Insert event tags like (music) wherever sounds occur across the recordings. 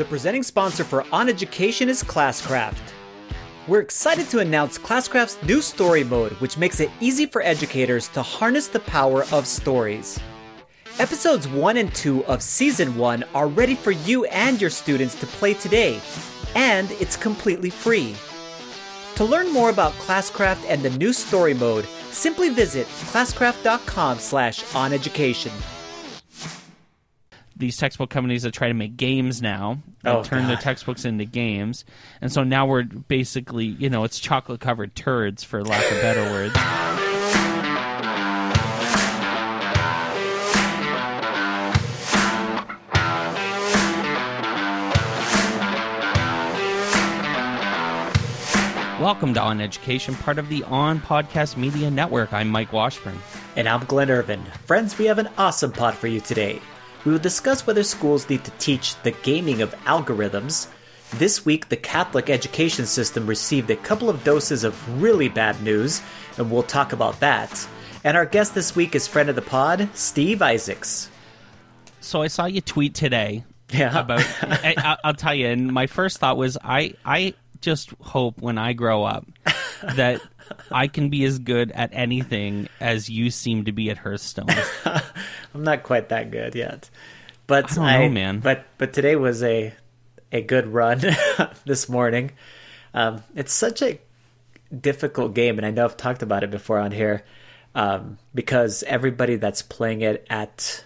The presenting sponsor for On Education is Classcraft. We're excited to announce Classcraft's new story mode, which makes it easy for educators to harness the power of stories. Episodes 1 and 2 of Season 1 are ready for you and your students to play today, and it's completely free. To learn more about Classcraft and the new story mode, simply visit classcraft.com slash oneducation. These textbook companies that try to make games now that Oh, turn their textbooks into games and so now we're basically you know it's chocolate covered turds for lack of better words Welcome to On Education, part of the On Podcast Media Network. I'm Mike Washburn. And I'm Glenn Irvin. Friends, we have an awesome pod for you today. We will discuss whether schools need to teach the gaming of algorithms. This week, the Catholic education system received a couple of doses of really bad news, and we'll talk about that. And our guest this week is friend of the pod, Steve Isaacs. So I saw you tweet today Yeah. about (laughs) I, I'll tell you and my first thought was i i just hope when i grow up (laughs) that i can be as good at anything as you seem to be at hearthstone (laughs) I'm not quite that good yet, but I don't know, man. But but today was a a good run (laughs) this morning. Um, it's such a difficult game, and I know I've talked about it before on here um, because everybody that's playing it at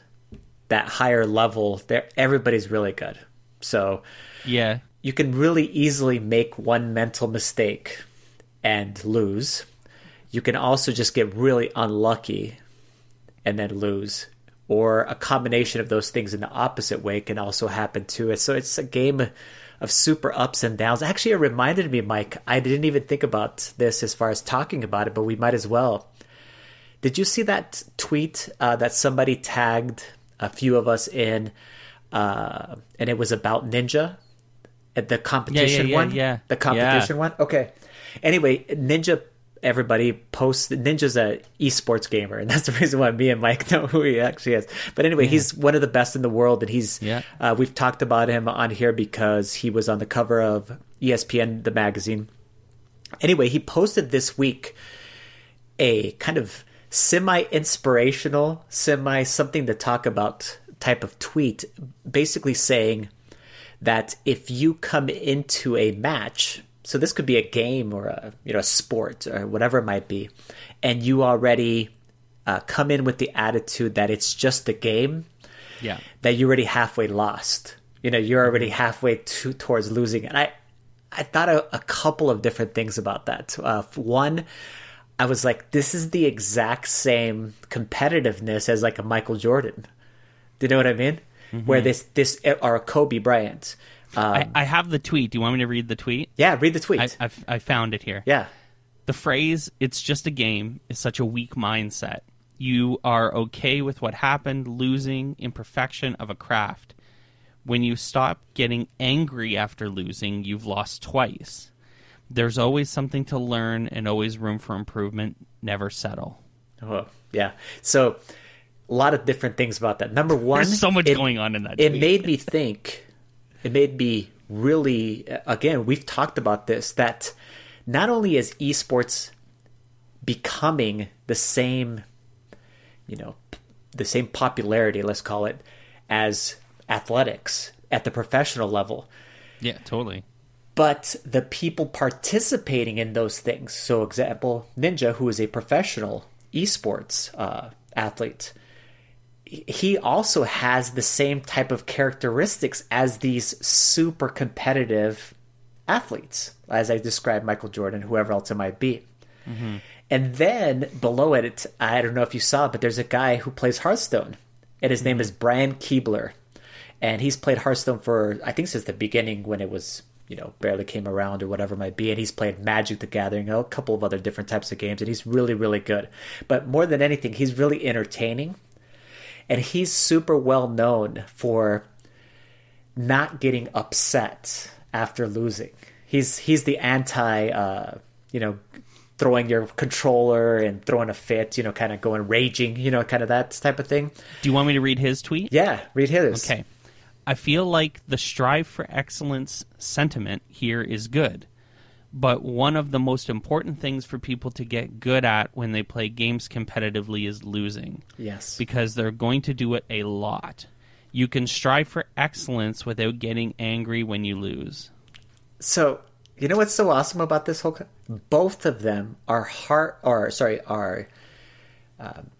that higher level, there everybody's really good. So yeah you can really easily make one mental mistake and lose. You can also just get really unlucky and then lose. Or a combination of those things in the opposite way can also happen too. So it's a game of super ups and downs. Actually, it reminded me, Mike, I didn't even think about this as far as talking about it, but we might as well. Did you see that tweet uh, that somebody tagged a few of us in? Uh, and it was about Ninja, at the competition yeah, one. yeah. the competition one. Okay. Anyway, Ninja. Everybody posts Ninja's a esports gamer, and (laughs) that's the reason why me and Mike (laughs) know who he actually is. But anyway, he's one of the best in the world, and he's Yeah. uh, we've talked about him on here because he was on the cover of ESPN the magazine. Anyway, he posted this week a kind of semi inspirational, semi something to talk about type of tweet, basically saying that if you come into a match, so this could be a game or a you know a sport or whatever it might be, and you already uh, come in with the attitude that it's just a game, yeah that you're already halfway lost. You know, you're already halfway to, towards losing. And I, I thought a, a couple of different things about that. Uh, one, I was like, this is the exact same competitiveness as like a Michael Jordan. Do you know what I mean? Where this this or a Kobe Bryant. Um, I, I have the tweet do you want me to read the tweet yeah, read the tweet. I, I, I found it here yeah, The phrase, it's just a game, is such a weak mindset. You are okay with what happened, losing, imperfection of a craft. When you stop getting angry after losing, you've lost twice. There's always something to learn and always room for improvement. Never settle. oh, yeah. So a lot of different things about that. Number one, There's so much it- going on in that. it tweet. made me think it made me really again we've talked about this that not only is esports becoming the same you know the same popularity let's call it as athletics at the professional level yeah, totally. but the people participating in those things so example ninja who is a professional esports uh, athlete he also has the same type of characteristics as these super competitive athletes as i described michael jordan whoever else it might be. Mm-hmm. And then below it, i don't know if you saw but there's a guy who plays hearthstone and his name mm-hmm. is brian kibler. And he's played Hearthstone for I think since the beginning when it was you know barely came around or whatever it might be, and he's played Magic the Gathering, a couple of other different types of games, and he's really really good. But more than anything, he's really entertaining, and he's super well known for not getting upset after losing. He's he's the anti uh, you know throwing your controller and throwing a fit, you know, kind of going raging, you know, kind of that type of thing. Do you want me to read his tweet? Yeah, read his. Okay. I feel like the strive for excellence sentiment here is good. But one of the most important things for people to get good at when they play games competitively is losing. Yes. Because they're going to do it a lot. You can strive for excellence without getting angry when you lose. So, you know what's so awesome about this whole? Co- Both of them are heart, or sorry, are um,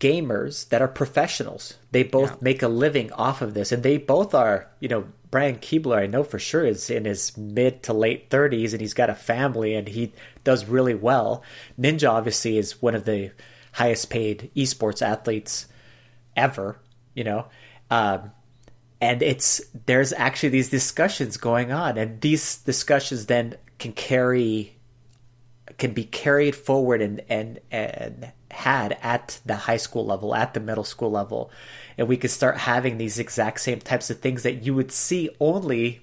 gamers that are professionals. They both Yeah. make a living off of this, and they both are, you know, Brian Kibler. I know for sure is in his mid to late thirties, and he's got a family, and he does really well. Ninja obviously is one of the highest paid esports athletes ever. You know. Um, and it's there's actually these discussions going on and these discussions then can carry can be carried forward and and and had at the high school level at the middle school level and we could start having these exact same types of things that you would see only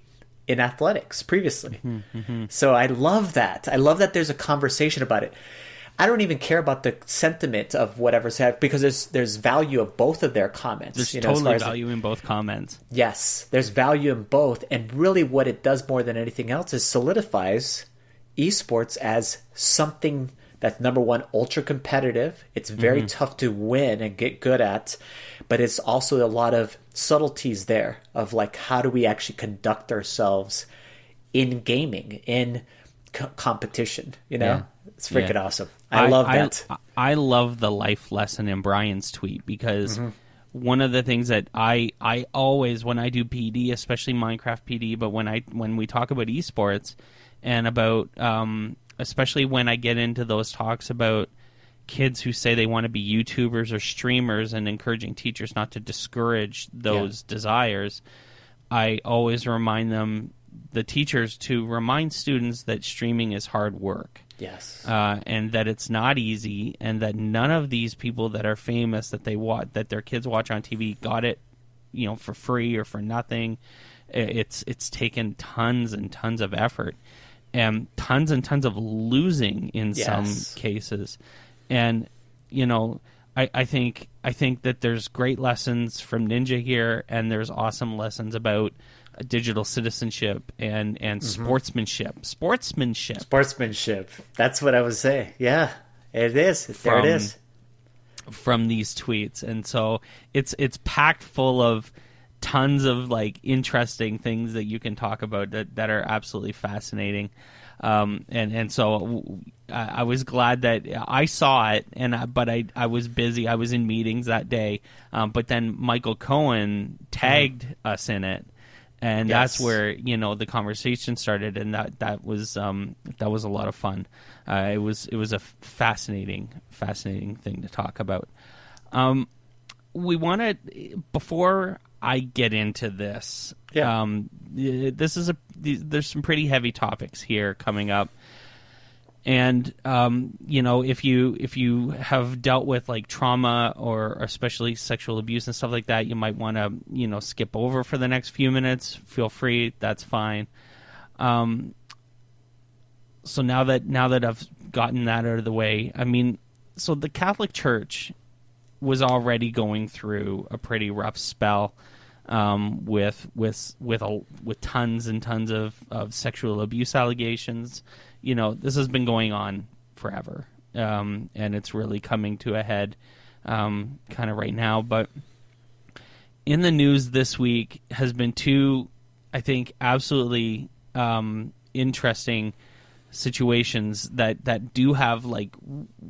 in athletics previously mm-hmm, mm-hmm. so i love that i love that there's a conversation about it I don't even care about the sentiment of whatever's happening because there's there's value of both of their comments. There's you know, totally far as- value in both comments. Yes, there's value in both, and really, what it does more than anything else is solidifies esports as something that's number one, ultra competitive. It's very tough to win and get good at, but it's also a lot of subtleties there of like how do we actually conduct ourselves in gaming in co- competition. You know, Yeah. it's freaking Yeah. awesome. I, love that. I, I love the life lesson in Brian's tweet because Mm-hmm. one of the things that I I always when I do PD, especially Minecraft PD, but when I when we talk about esports and about um, especially when I get into those talks about kids who say they want to be YouTubers or streamers and encouraging teachers not to discourage those desires, I always remind them the teachers to remind students that streaming is hard work yes. uh, and that it's not easy, and that none of these people that are famous that they watch that their kids watch on TV got it, you know, for free or for nothing. It's it's taken tons and tons of effort, and tons and tons of losing in Yes. some cases, and you know. I, I think I think that there's great lessons from Ninja here, and there's awesome lessons about uh, digital citizenship and and sportsmanship. Sportsmanship. Sportsmanship. That's what I would say. Yeah, it is. there it From- is. from these tweets and so it's it's packed full of tons of like interesting things that you can talk about that, that are absolutely fascinating. Um, and and so w- I, I was glad that I saw it and I, but I I was busy. I was in meetings that day. Um, but then Michael Cohen tagged us in it and that's where you know the conversation started and that that was um, that was a lot of fun. Uh, it was it was a fascinating fascinating thing to talk about. Um, we want to before I get into this. Yeah. um, this is a th- there's some pretty heavy topics here coming up. And um, you know if you if you have dealt with like trauma or especially sexual abuse and stuff like that you might want to you know skip over for the next few minutes. Feel free. That's fine. Um, so now that now that I've gotten that out of the way I mean so the Catholic Church was already going through a pretty rough spell um, with with with a, with tons and tons of, of sexual abuse allegations. You know, this has been going on forever, um, and it's really coming to a head, um, kind of right now. But in the news this week has been two, I think, absolutely um, interesting situations that that do have like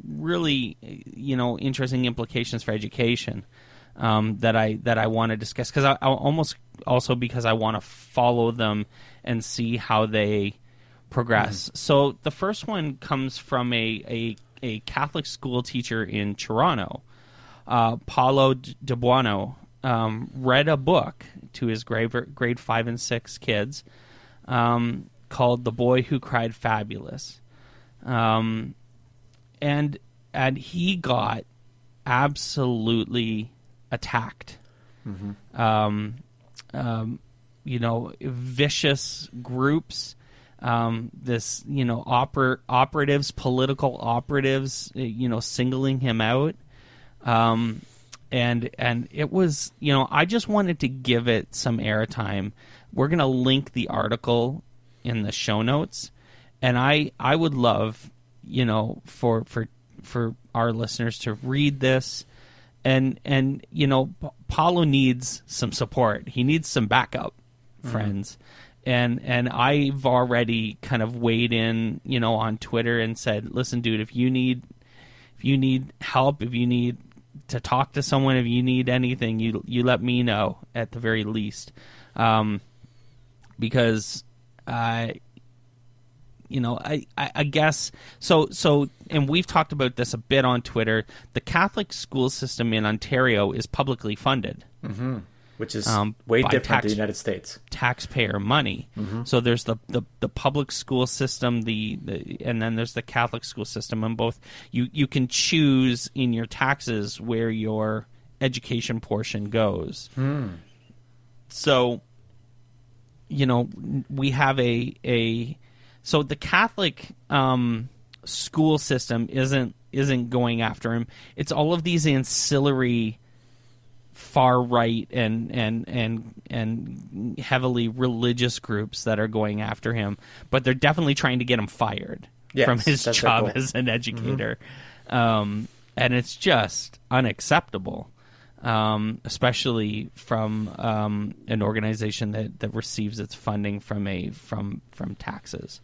really you know interesting implications for education um, that I that I want to discuss because I, I almost also because I want to follow them and see how they progress. So the first one comes from a a, a Catholic school teacher in Toronto, uh, Paulo De Buono, um, read a book to his grade grade five and six kids um, called "The Boy Who Cried Fabulous," um, and and he got absolutely attacked. Um, um, you know, vicious groups. Um, this, you know, oper- operatives, political operatives, uh, you know, singling him out. Um, and and it was you know I just wanted to give it some airtime. We're gonna link the article in the show notes, and I I would love you know for for for our listeners to read this and and you know Paulo needs some support. He needs some backup friends. And and I've already kind of weighed in, you know, on Twitter and said, "Listen, dude, if you need if you need help, if you need to talk to someone, if you need anything, you you let me know at the very least." Um because uh you know, I, I, I guess so. So, and we've talked about this a bit on Twitter. The Catholic school system in Ontario is publicly funded, which is Um, way different tax- than the United States. taxpayer money. So there's the, the, the public school system, the, the and then there's the Catholic school system, and both you you can choose in your taxes where your education portion goes. So, you know, we have a a so the Catholic um, school system isn't isn't going after him. It's all of these ancillary far right and and and and heavily religious groups that are going after him, but they're definitely trying to get him fired Yes, from his job. Mm-hmm. as an educator, um, and it's just unacceptable, um, especially from um, an organization that, that receives its funding from a from from taxes.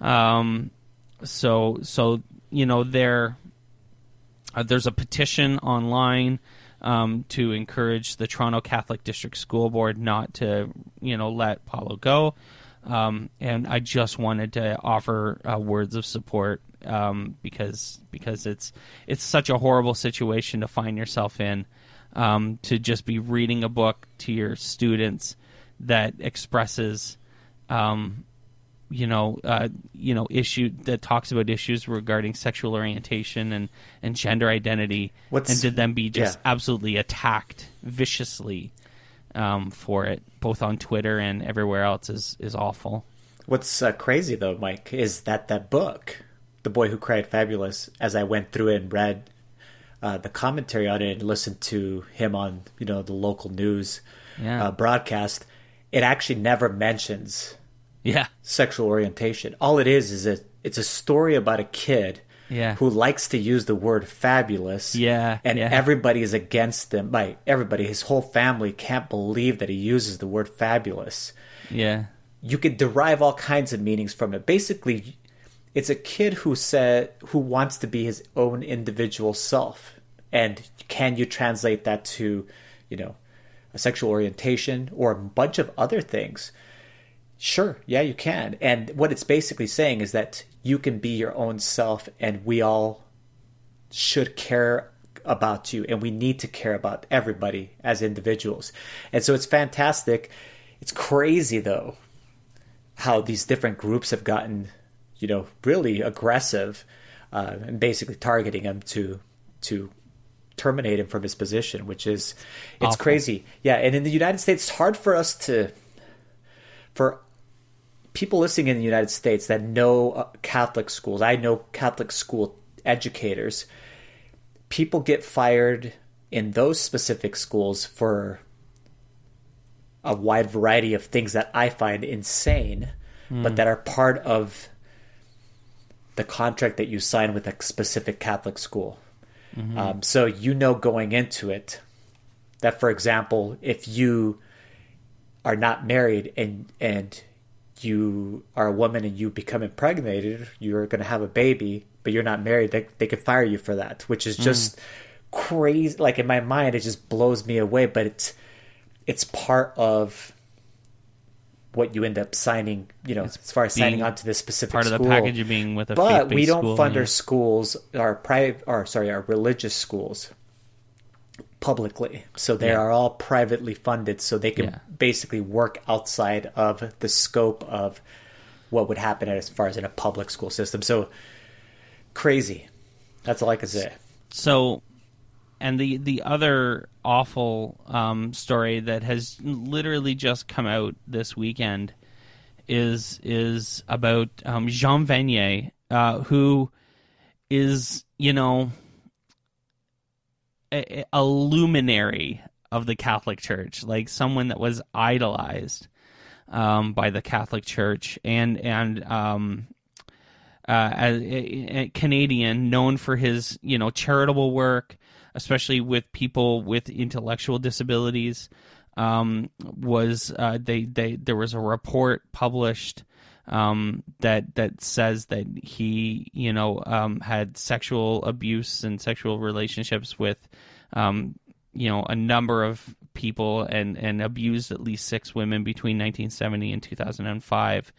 Um, so so you know there uh, there's a petition online um, to encourage the Toronto Catholic District School Board not to, you know, let Paulo go. Um, and I just wanted to offer uh, words of support um, because because it's it's such a horrible situation to find yourself in. Um, to just be reading a book to your students that expresses um, you know, uh, you know, issue that talks about issues regarding sexual orientation and, and gender identity, What's- and to then be just yeah. absolutely attacked viciously um, for it, both on Twitter and everywhere else, is is awful. What's uh, crazy though, Mike, is that that book, "The Boy Who Cried Fabulous," as I went through it and read uh, the commentary on it and listened to him on you know the local news Yeah. uh, broadcast, it actually never mentions Yeah, sexual orientation. All it is is a it's a story about a kid Yeah. who likes to use the word fabulous. Yeah, And yeah. everybody is against him. Like everybody, his whole family can't believe that he uses the word fabulous. yeah, You could derive all kinds of meanings from it. Basically, it's a kid who said who wants to be his own individual self. And can you translate that to, you know, a sexual orientation or a bunch of other things? Sure, yeah, you can. And what it's basically saying is that you can be your own self, and we all should care about you, and we need to care about everybody as individuals. And so it's fantastic. It's crazy, though, how these different groups have gotten, you know, really aggressive uh, and basically targeting him to to terminate him from his position, which is it's Awful. crazy. Yeah, and in the United States, it's hard for us to for people listening in the United States that know uh, Catholic schools. I know Catholic school educators. People get fired in those specific schools for a wide variety of things that I find insane, but that are part of the contract that you sign with a specific Catholic school. Um, so you know going into it that, for example, if you are not married and and you are a woman and you become impregnated, you're going to have a baby, but you're not married. They they could fire you for that, which is just crazy. Like in my mind, it just blows me away. But it's it's part of what you end up signing. You know, as far as signing on to this specific part of the school. package of being with a But we don't school, fund yeah. our schools, our private, or sorry, our religious schools publicly. So they Yeah. are all privately funded, so they can Yeah. basically work outside of the scope of what would happen as far as in a public school system. So crazy. That's all I can say. so and the the other awful um, story that has literally just come out this weekend is is about um, Jean Vanier, uh, who is you know a, a luminary of the Catholic Church, like someone that was idolized um, by the Catholic Church, and and um, uh, a, a Canadian known for his you know charitable work, especially with people with intellectual disabilities. Um, was uh, they they there was a report published um, that that says that he you know um, had sexual abuse and sexual relationships with um, you know a number of people and and abused at least six women between 1970 and 2005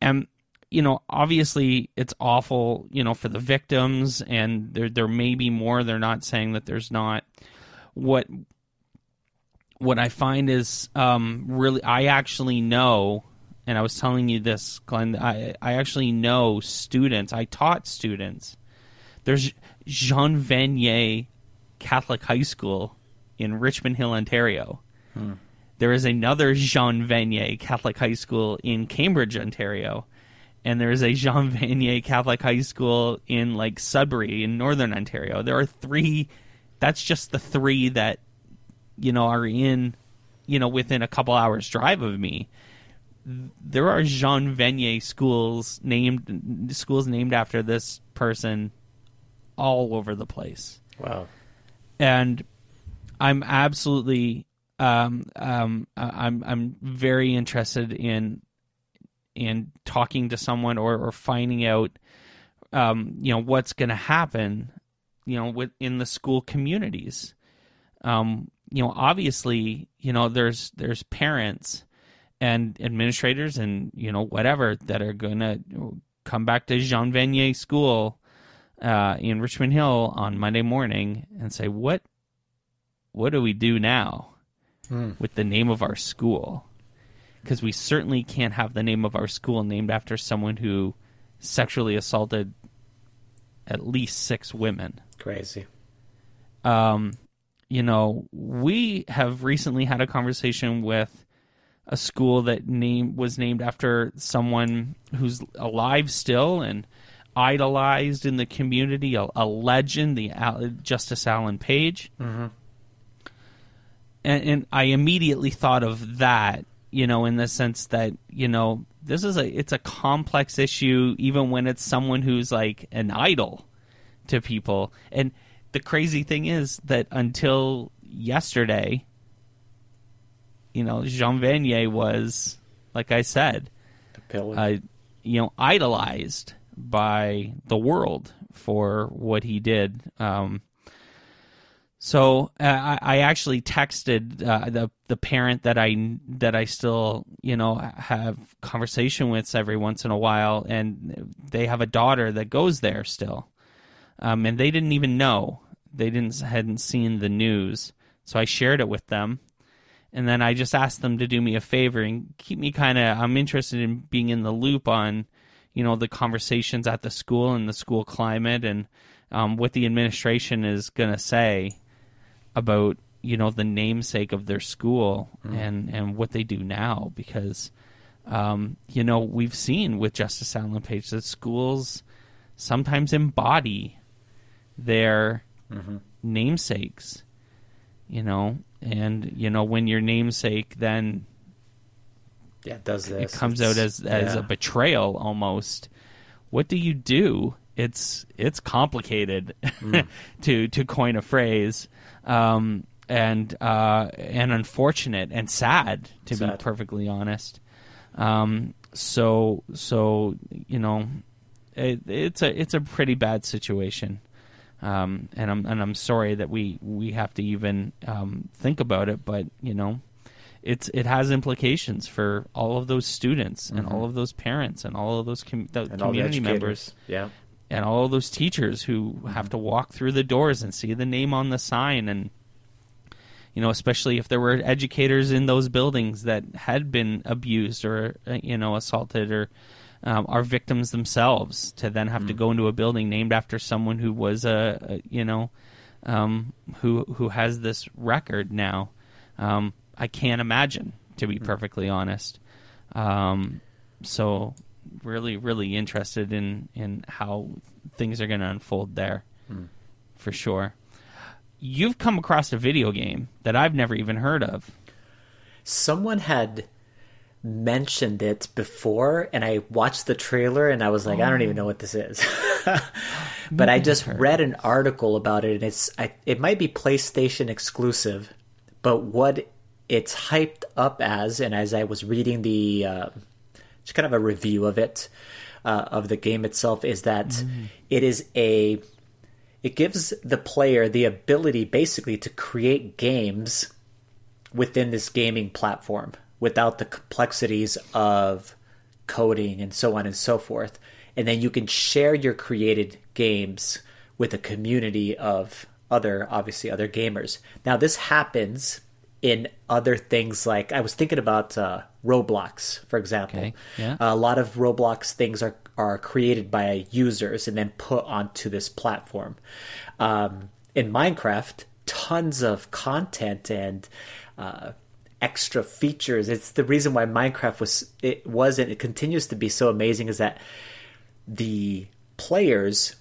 and you know obviously it's awful you know for the victims and there there may be more they're not saying that there's not what what I find is um, really I actually know and I was telling you this Glenn I I actually know students I taught students there's Jean Vanier Catholic High School in Richmond Hill, Ontario. Hmm. There is another Jean Vanier Catholic High School in Cambridge, Ontario. And there is a Jean Vanier Catholic High School in like Sudbury in Northern Ontario. There are three. That's just the three that, you know, are in, you know, within a couple hours drive of me. There are Jean Vanier schools named schools named after this person all over the place. Wow and I'm absolutely um, um, I'm I'm very interested in in talking to someone or, or finding out um, you know what's going to happen you know within the school communities um, you know obviously you know there's there's parents and administrators and you know whatever that are going to come back to Jean Vanier school uh, in Richmond Hill on Monday morning and say, "What, what do we do now hmm. with the name of our school?" Because we certainly can't have the name of our school named after someone who sexually assaulted at least six women. Crazy. Um, you know, we have recently had a conversation with a school that name was named after someone who's alive still and idolized in the community, a, a legend, the Justice Alan Page. Mm-hmm. And, and I immediately thought of that, you know, in the sense that you know this is a it's a complex issue, even when it's someone who's like an idol to people. And the crazy thing is that until yesterday, you know, Jean Vanier was, like I said, uh, you know, idolized by the world for what he did. Um, so uh, I, I, actually texted uh, the the parent that I that I still you know have conversation with every once in a while, and they have a daughter that goes there still, um, and they didn't even know. They didn't hadn't seen the news, so I shared it with them, and then I just asked them to do me a favor and keep me kind of I'm interested in being in the loop on you know the conversations at the school and the school climate and um, what the administration is going to say about you know the namesake of their school mm. and and what they do now because um, you know we've seen with Justice Alan Page that schools sometimes embody their mm-hmm. namesakes you know and you know when your namesake then yeah, it does this. It comes it's, out as as yeah. a betrayal almost. What do you do? It's it's complicated mm. (laughs) to to coin a phrase, um, and uh, and unfortunate and sad to sad. be perfectly honest. Um, so so you know, it, it's a it's a pretty bad situation. Um, and I'm and I'm sorry that we we have to even um, think about it, but you know, it's it has implications for all of those students and mm-hmm. all of those parents and all of those com- community members. Yeah. And all of those teachers who have to walk through the doors and see the name on the sign and you know, especially if there were educators in those buildings that had been abused or uh, you know assaulted or um, are victims themselves to then have mm. to go into a building named after someone who was a, a you know um, who who has this record now. Um, I can't imagine, to be hmm. perfectly honest. Um, so really, really interested in in how things are going to unfold there, mm. for sure. you've come across a video game that I've never even heard of. Someone had mentioned it before, and I watched the trailer, and I was like, I don't even know what this is. (laughs) but I just read an article about it, and it's I, it might be PlayStation exclusive, but what it's hyped up as, and as I was reading the uh, just kind of a review of it uh, of the game itself, is that mm. it is a it gives the player the ability basically to create games within this gaming platform without the complexities of coding and so on and so forth. And then you can share your created games with a community of other, obviously, other gamers. Now, this happens in other things like I was thinking about uh, Roblox, for example. Okay. Yeah. a lot of Roblox things are are created by users and then put onto this platform. Um, in Minecraft, tons of content and uh, extra features. It's the reason why Minecraft was it wasn't it continues to be so amazing is that the players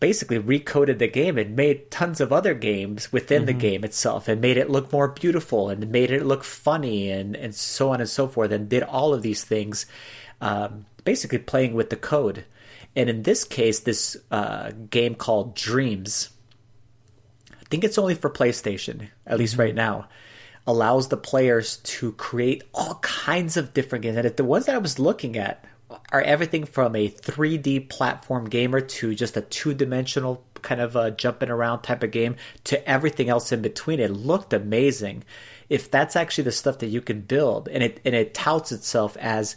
basically recoded the game and made tons of other games within mm-hmm. the game itself and made it look more beautiful and made it look funny and, and so on and so forth and did all of these things um, basically playing with the code and in this case this uh, game called dreams i think it's only for playstation at least mm-hmm. right now allows the players to create all kinds of different games and the ones that i was looking at are everything from a 3D platform gamer to just a two dimensional kind of a jumping around type of game to everything else in between. It looked amazing. If that's actually the stuff that you can build, and it and it touts itself as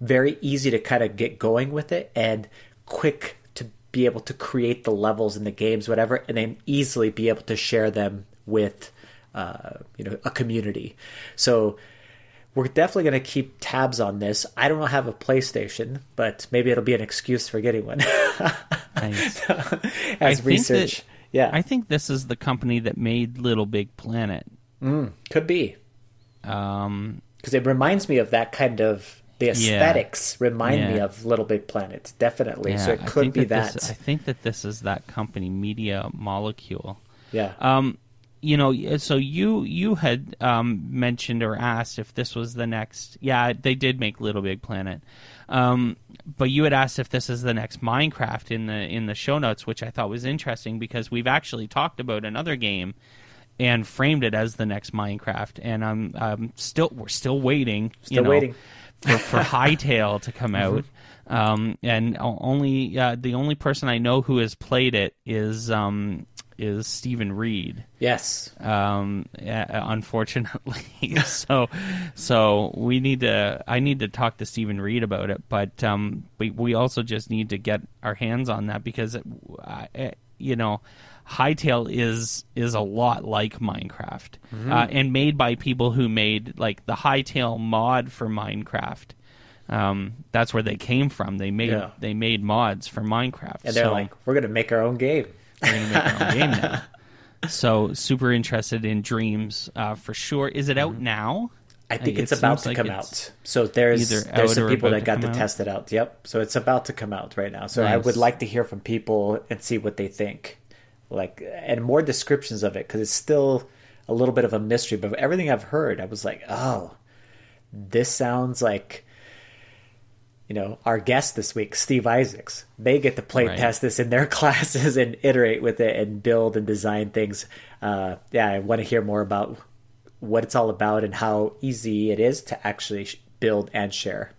very easy to kind of get going with it and quick to be able to create the levels in the games, whatever, and then easily be able to share them with uh, you know a community. So we're definitely going to keep tabs on this. I don't have a PlayStation, but maybe it'll be an excuse for getting one. (laughs) nice. As I research. That, yeah. I think this is the company that made Little Big Planet. Mm, could be. Um, because it reminds me of that kind of the aesthetics yeah, remind yeah. me of Little Big Planet, definitely. Yeah, so it could be that. that. This, I think that this is that company, Media Molecule. Yeah. Um, you know, so you you had um, mentioned or asked if this was the next. Yeah, they did make Little Big Planet, um, but you had asked if this is the next Minecraft in the in the show notes, which I thought was interesting because we've actually talked about another game and framed it as the next Minecraft, and I'm, I'm still we're still waiting. Still you know, waiting for, for (laughs) Hytale to come out. Um, and only uh, the only person I know who has played it is um, is Stephen Reed. Yes. Um, (laughs) unfortunately, (laughs) so so we need to. I need to talk to Stephen Reed about it, but um, we we also just need to get our hands on that because it, you know. Hytale is is a lot like Minecraft, mm-hmm. uh, and made by people who made like the Hytale mod for Minecraft. Um, that's where they came from. They made yeah. they made mods for Minecraft. And they're so, like, we're gonna make our own game. We're going to make our own game now. So super interested in Dreams uh, for sure. Is it out mm-hmm. now? I think it's about to like come out. So there's there's some people that got to, to test it out. Yep. So it's about to come out right now. So nice. I would like to hear from people and see what they think, like and more descriptions of it because it's still a little bit of a mystery. But everything I've heard, I was like, oh, this sounds like you know, our guest this week, Steve Isaacs, they get to play right. test this in their (laughs) classes and iterate with it and build and design things. Uh, yeah, I want to hear more about what it's all about and how easy it is to actually build and share.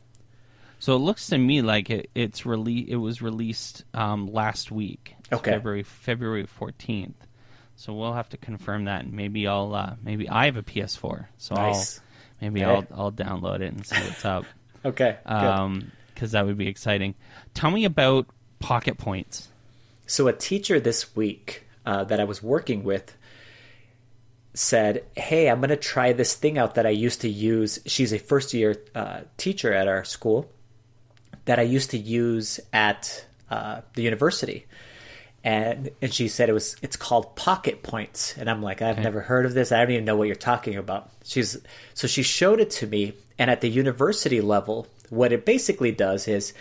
So it looks to me like it, it's rele- It was released um, last week, okay, February February fourteenth. So we'll have to confirm that, and maybe I'll uh, maybe I have a PS4, so nice. I'll maybe I'll I'll download it and see what's up. (laughs) okay, um, because that would be exciting. Tell me about Pocket Points. So, a teacher this week uh, that I was working with said, Hey, I'm going to try this thing out that I used to use. She's a first year uh, teacher at our school that I used to use at uh, the university. And, and she said it was it's called pocket points and i'm like i've okay. never heard of this i don't even know what you're talking about she's so she showed it to me and at the university level what it basically does is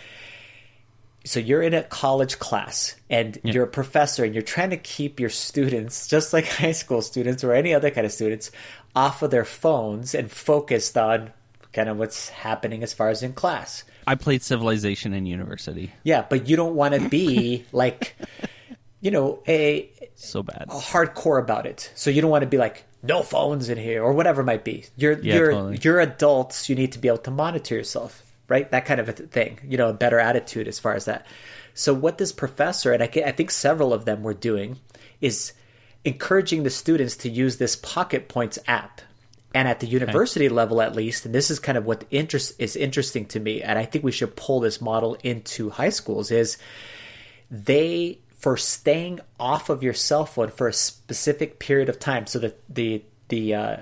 so you're in a college class and you're a professor and you're trying to keep your students just like (laughs) high school students or any other kind of students off of their phones and focused on kind of what's happening as far as in class I played Civilization in university. yeah but you don't want to be (laughs) like you know a, So bad. a hardcore about it so you don't want to be like no phones in here or whatever it might be you're Yeah, you're totally. you're adults you need to be able to monitor yourself right? That kind of a thing you know a better attitude as far as that. So what this professor and I, I think several of them were doing is encouraging the students to use this pocket points app. And at the university level at least and this is kind of what interest is interesting to me and i think we should pull this model into high schools is they for staying off of your cell phone for a specific period of time so that the the uh,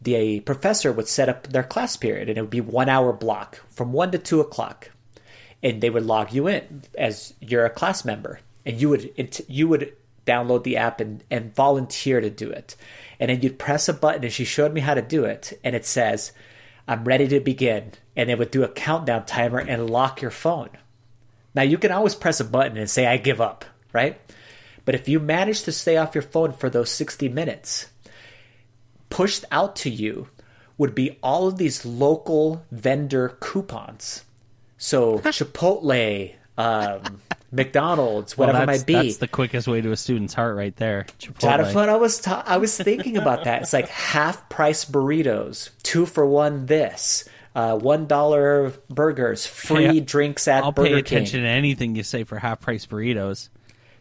the professor would set up their class period and it would be one hour block from one to two o'clock. And they would log you in as you're a class member and you would you would download the app and, and volunteer to do it. And then you'd press a button and she showed me how to do it and it says i'm ready to begin. And it would do a countdown timer and lock your phone. Now you can always press a button and say I give up, right? But if you manage to stay off your phone for those 60 minutes, pushed out to you would be all of these local vendor coupons. So (laughs) Chipotle, um, (laughs) McDonald's, Well, whatever it might be. that's the quickest way to a student's heart right there. Chipotle. fun, I was ta- I was thinking about that. It's like half price burritos, two for one. This uh, one dollar burgers, free Hey, drinks at I'll Burger pay King. attention to anything you say for half price burritos.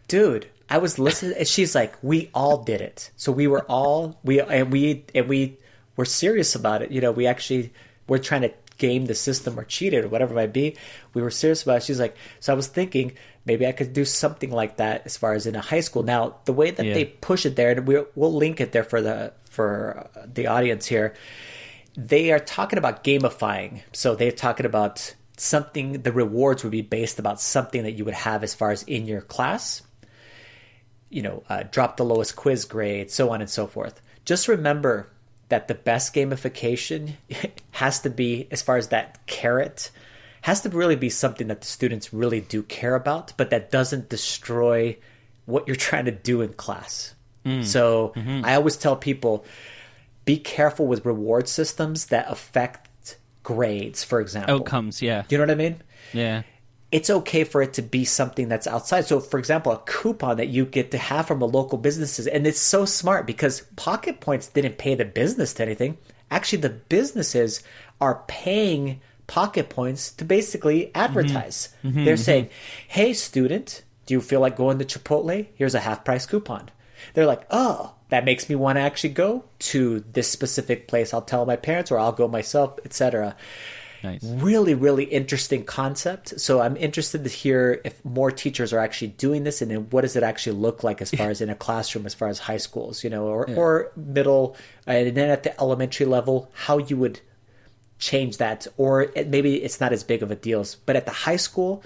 dude i was listening and she's like we all did it. So we were all we and we and we were serious about it. You know we actually were trying to game the system or cheat it or whatever it might be. We were serious about it. She's like so i was thinking maybe i could do something like that as far as in a high school. Now the way that Yeah. they push it there and we'll, we'll link it there for the for the audience here they are talking about gamifying. So they're talking about something, the rewards would be based about something that you would have as far as in your class, you know, uh, drop the lowest quiz grade, so on and so forth. Just remember that the best gamification (laughs) has to be, as far as that carrot, has to really be something that the students really do care about, but that doesn't destroy what you're (laughs) trying to do in class. So I always tell people be careful with reward systems that affect grades, for example. Outcomes, yeah. You know what I mean? Yeah. It's okay for it to be something that's outside. So, for example, a coupon that you get to have from a local businesses, and it's so smart because Pocket Points didn't pay the business to anything. Actually, the businesses are paying Pocket Points to basically advertise. Mm-hmm. Mm-hmm, They're saying, mm-hmm. "Hey, student, do you feel like going to Chipotle? Here's a half price coupon." They're like, "Oh, that makes me want to actually go to this specific place. I'll tell my parents, or I'll go myself, etc." Nice. really really interesting concept. So i'm interested to hear if more teachers are actually doing this and then what does it actually look like as far as in a classroom as far as high schools you know or, or middle and then at the elementary level how you would change that or it, maybe it's not as big of a deal but at the high school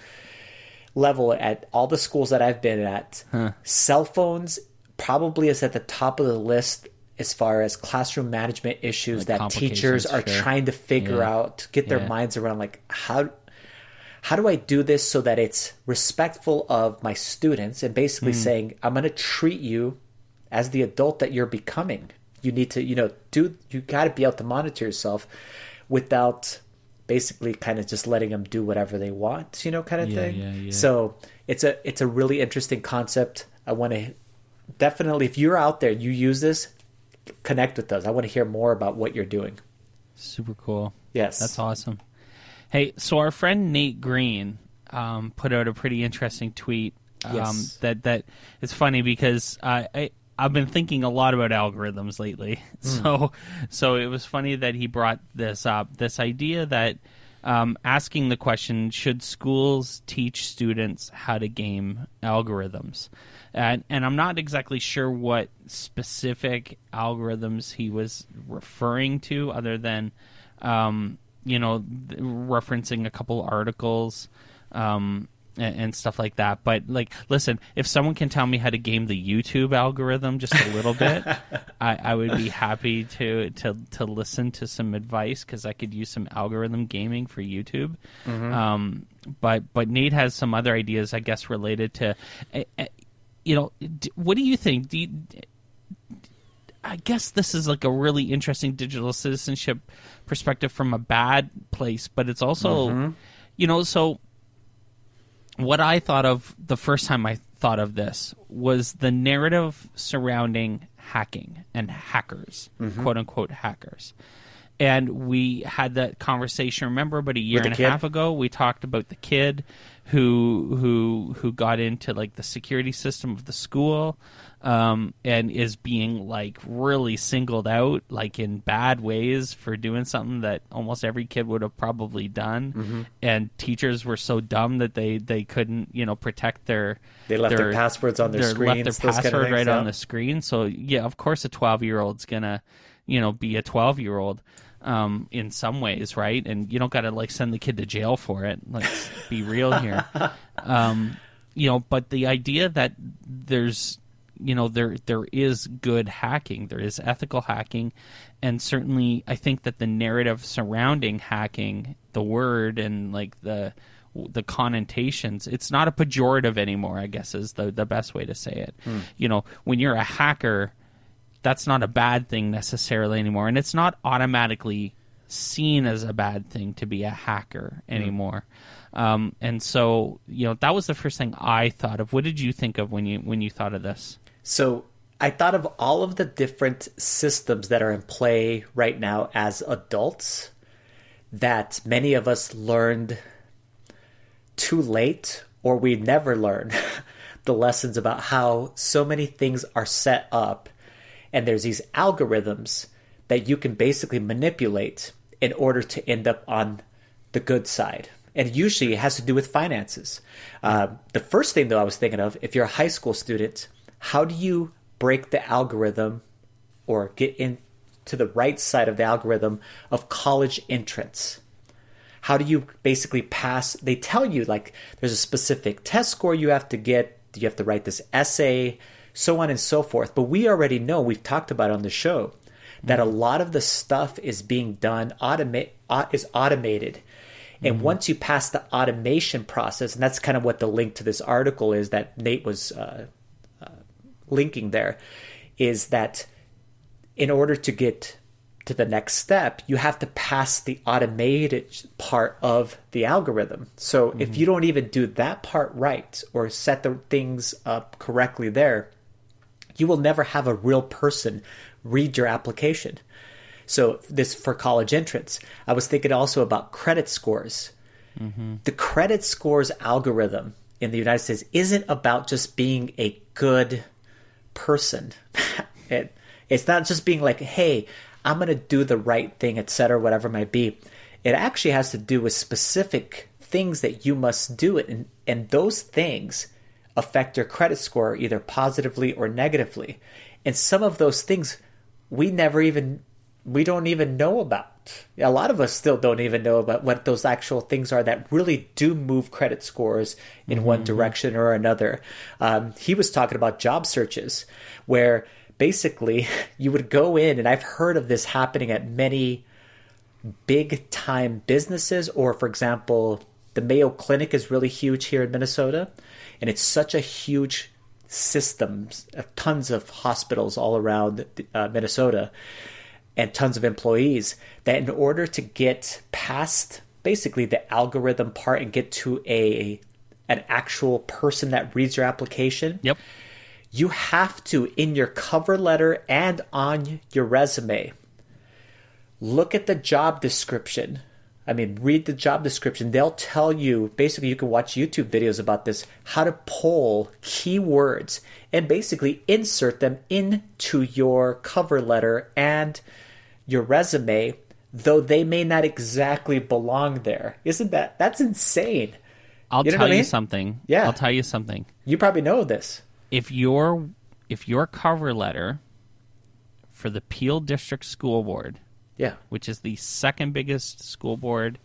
level at all the schools that i've been at cell phones probably is at the top of the list as far as classroom management issues Like that teachers are sure. trying to figure Yeah. out get their Yeah. minds around like how how do I do this so that it's respectful of my students and basically Hmm. saying I'm going to treat you as the adult that you're becoming. You need to, you know, do you got to be able to monitor yourself without basically kind of just letting them do whatever they want, you know, kind of Yeah, thing. yeah, yeah. So, it's a it's a really interesting concept. I want to definitely if you're out there, you use this, connect with those. I want to hear more about what you're doing. Super cool. Yes. That's awesome. Hey, so our friend Nate Green um, put out a pretty interesting tweet. Um, Yes. That that it's funny because I, I I've been thinking a lot about algorithms lately. (laughs) So so it was funny that he brought this up. This idea that um, asking the question, should schools teach students how to game algorithms? And, and I'm not exactly sure what specific algorithms he was referring to, other than, um, you know, th- referencing a couple articles um, and, and stuff like that. But like, listen, if someone can tell me how to game the YouTube algorithm just a little bit, (laughs) I, I would be happy to to to listen to some advice because I could use some algorithm gaming for YouTube. Um, but but Nate has some other ideas, I guess, related to, uh, uh, you know, what do you think? Do you, I guess this is like a really interesting digital citizenship perspective from a bad place, but it's also, mm-hmm. you know, so what I thought of the first time I thought of this was the narrative surrounding hacking and hackers, mm-hmm. quote unquote hackers. And we had that conversation. Remember, about a year and a half ago, we talked about the kid who who who got into like the security system of the school, um, and is being like really singled out, like in bad ways, for doing something that almost every kid would have probably done. Mm-hmm. And teachers were so dumb that they they couldn't you know protect their They left their passwords on their they screens, left their kind of password right yeah. on the screen. So yeah, of course, a twelve year old's gonna you know be a twelve year old. Um, in some ways, right? And you don't got to like send the kid to jail for it. Let's be real here. (laughs) um, you know, but the idea that there's you know there there is good hacking there is ethical hacking and certainly i think that the narrative surrounding hacking the word and like the the connotations it's not a pejorative anymore i guess is the the best way to say it you know when you're a hacker that's not a bad thing necessarily anymore. And it's not automatically seen as a bad thing to be a hacker anymore. Um, and so you know that was the first thing i thought of. What did you think of when you when you thought of this? So I thought of all of the different systems that are in play right now as adults that many of us learned too late or we never learn (laughs) the lessons about how so many things are set up and there's these algorithms that you can basically manipulate in order to end up on the good side. And usually it has to do with finances. Uh, the first thing, though, I was thinking of if you're a high school student, how do you break the algorithm or get into the right side of the algorithm of college entrance? How do you basically pass? They tell you like there's a specific test score you have to get, you have to write this essay, so on and so forth. But we already know, we've talked about on the show, that a lot of the stuff is being done automate is automated. And once you pass the automation process, and that's kind of what the link to this article is that Nate was uh, uh, linking there, is that in order to get to the next step, you have to pass the automated part of the algorithm. So if you don't even do that part right or set the things up correctly there, you will never have a real person read your application. So this for college entrance. I was thinking also about credit scores. Mm-hmm. The credit scores algorithm in the United States isn't about just being a good person. (laughs) it, it's not just being like, hey, I'm going to do the right thing, etc., whatever it might be. It actually has to do with specific things that you must do it, and, and those things affect your credit score either positively or negatively. And some of those things we never even we don't even know about. A lot of us still don't even know about what those actual things are that really do move credit scores in one direction or another. Um, he was talking about job searches, where basically (laughs) you would go in, and I've heard of this happening at many big time businesses, or for example, the Mayo Clinic is really huge here in Minnesota, and it's such a huge system, uh, tons of hospitals all around uh, Minnesota, and tons of employees. That in order to get past basically the algorithm part and get to a an actual person that reads your application, Yep. you have to in your cover letter and on your resume look at the job description i mean read the job description they'll tell you basically you can watch youtube videos about this how to pull keywords and basically insert them into your cover letter and your resume though they may not exactly belong there isn't that that's insane I'll You know tell I you something. Yeah. I'll tell you something. you probably know this If your if your cover letter for the Peel District School Board, yeah which is the second biggest school board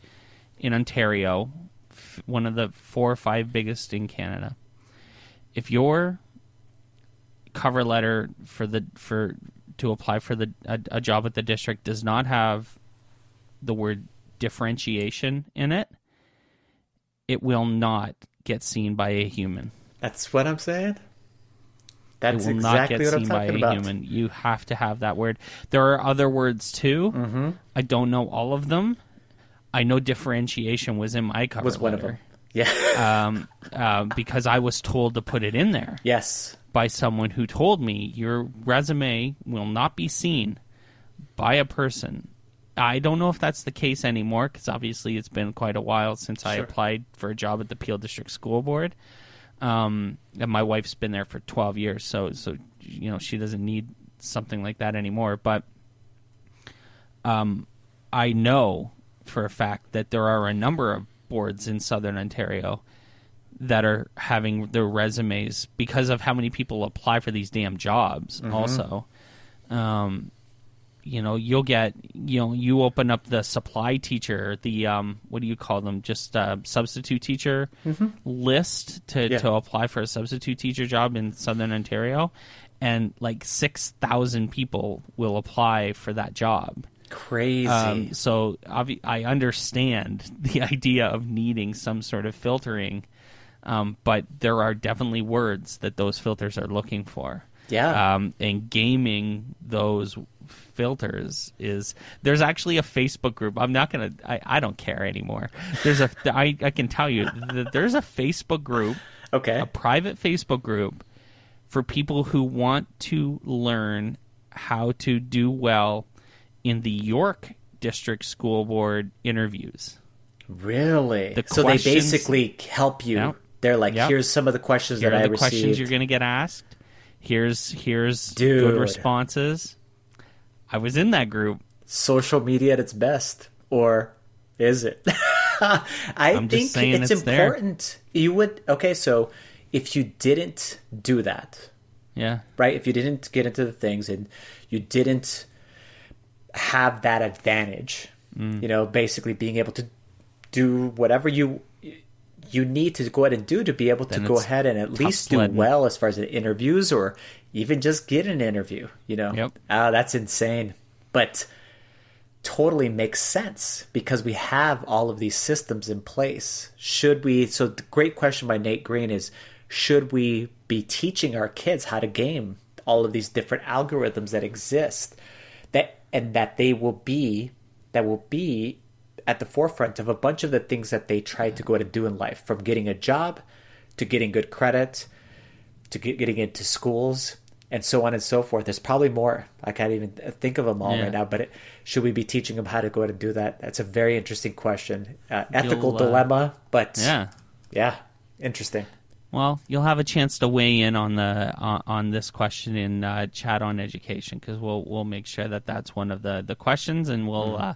in Ontario f- one of the four or five biggest in Canada. If your cover letter for the for to apply for the a, a job at the district does not have the word differentiation in it, it will not get seen by a human. That's what I'm saying. That's it will exactly not get seen by a about. human. You have to have that word. There are other words too. Mm-hmm. I don't know all of them. I know differentiation was in my cover Was one of them. Yeah. (laughs) um, uh, because I was told to put it in there yes. by someone who told me your resume will not be seen by a person. I don't know if that's the case anymore because obviously it's been quite a while since I applied for a job at the Peel District School Board. Um, and my wife's been there for 12 years, so so you know she doesn't need something like that anymore. But um, I know for a fact that there are a number of boards in Southern Ontario that are having their resumes because of how many people apply for these damn jobs. Also, um, you know, you'll get you know you open up the supply teacher, the um, what do you call them? Just uh, substitute teacher list to Yeah. to apply for a substitute teacher job in Southern Ontario, and like six thousand people will apply for that job. Crazy. Um, so obvi- I understand (laughs) the idea of needing some sort of filtering, um, but there are definitely words that those filters are looking for. Yeah. Um, and gaming those filters is there's actually a Facebook group. I'm not gonna. I, I don't care anymore. There's a. (laughs) I I can tell you that there's a Facebook group okay. a private Facebook group for people who want to learn how to do well in the York District School Board interviews. Really? The so they basically help you. Yep. They're like, Yep. here's some of the questions Here that I the questions you're going to get asked. Here's here's Dude. good responses. I was in that group. Social media at its best, or is it? (laughs) I I'm think it's, it's important. You would okay. So if you didn't do that, Yeah. right? If you didn't get into the things and you didn't have that advantage, Mm. you know, basically being able to do whatever you you need to go ahead and do to be able to go ahead and at least do sledding. well as far as the interviews or even just get an interview, you know. Yep. Ah, that's insane. But totally makes sense because we have all of these systems in place. Should we? So, the great question by Nate Green is should we be teaching our kids how to game all of these different algorithms that exist that and that they will be that will be at the forefront of a bunch of the things that they try to go and do in life from getting a job to getting good credit to get, getting into schools and so on and so forth. There's probably more. I can't even think of them all Yeah. right now. But it, should we be teaching them how to go out and do that? That's a very interesting question. Uh, ethical uh, dilemma, but Yeah. yeah, interesting. Well, you'll have a chance to weigh in on the on, on this question in uh, chat on education because we'll we'll make sure that that's one of the the questions, and we'll uh,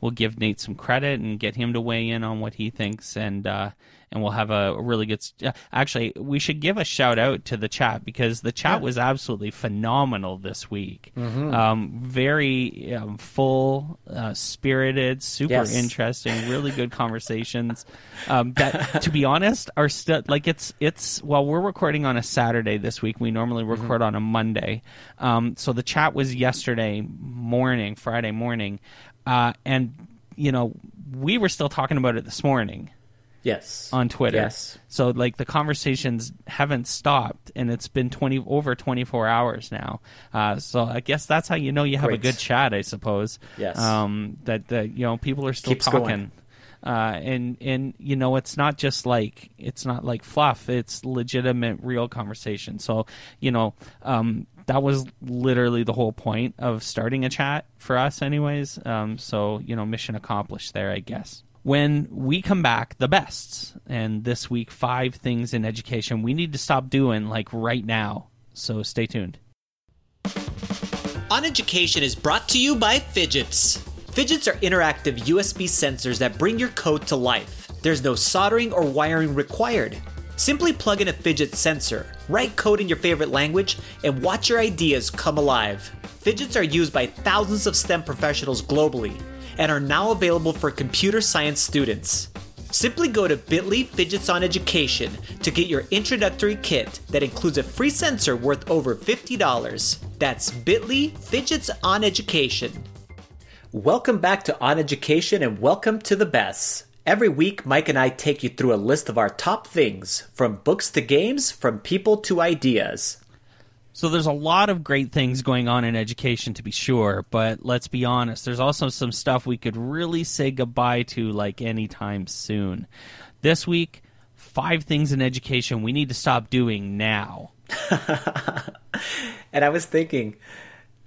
we'll give Nate some credit and get him to weigh in on what he thinks, and uh, and we'll have a really good. St- uh, actually, we should give a shout out to the chat because the chat was absolutely phenomenal this week. Um, very um, full, uh, spirited, super Yes. interesting, really good (laughs) conversations. Um, that, to be honest, are still like it's it's. Well, we're recording on a Saturday this week. We normally record on a Monday. Um, so the chat was yesterday morning, Friday morning, uh, and you know we were still talking about it this morning Yes. on Twitter. Yes. So like the conversations haven't stopped, and it's been twenty over twenty four hours now. Uh, so I guess that's how you know you have a good chat, I suppose. Yes. Um, that that you know people are still Keeps talking. going. Uh, and and you know it's not just like it's not like fluff it's legitimate real conversation so you know um, that was literally the whole point of starting a chat for us anyways um, so you know mission accomplished there i guess when we come back the bests and this week five things in education we need to stop doing like right now so stay tuned On Education is brought to you by Phidgets. Phidgets are interactive USB sensors that bring your code to life. There's no soldering or wiring required. Simply plug in a Phidget sensor, write code in your favorite language, and watch your ideas come alive. Phidgets are used by thousands of STEM professionals globally and are now available for computer science students. Simply go to bit.ly Phidgets on Education to get your introductory kit that includes a free sensor worth over $50. That's bit.ly Fidgets on Education. Welcome back to On Education and welcome to the best. Every week, Mike and I take you through a list of our top things, from books to games, from people to ideas. So there's a lot of great things going on in education to be sure, but let's be honest, there's also some stuff we could really say goodbye to like anytime soon. This week, five things in education we need to stop doing now. (laughs) and I was thinking,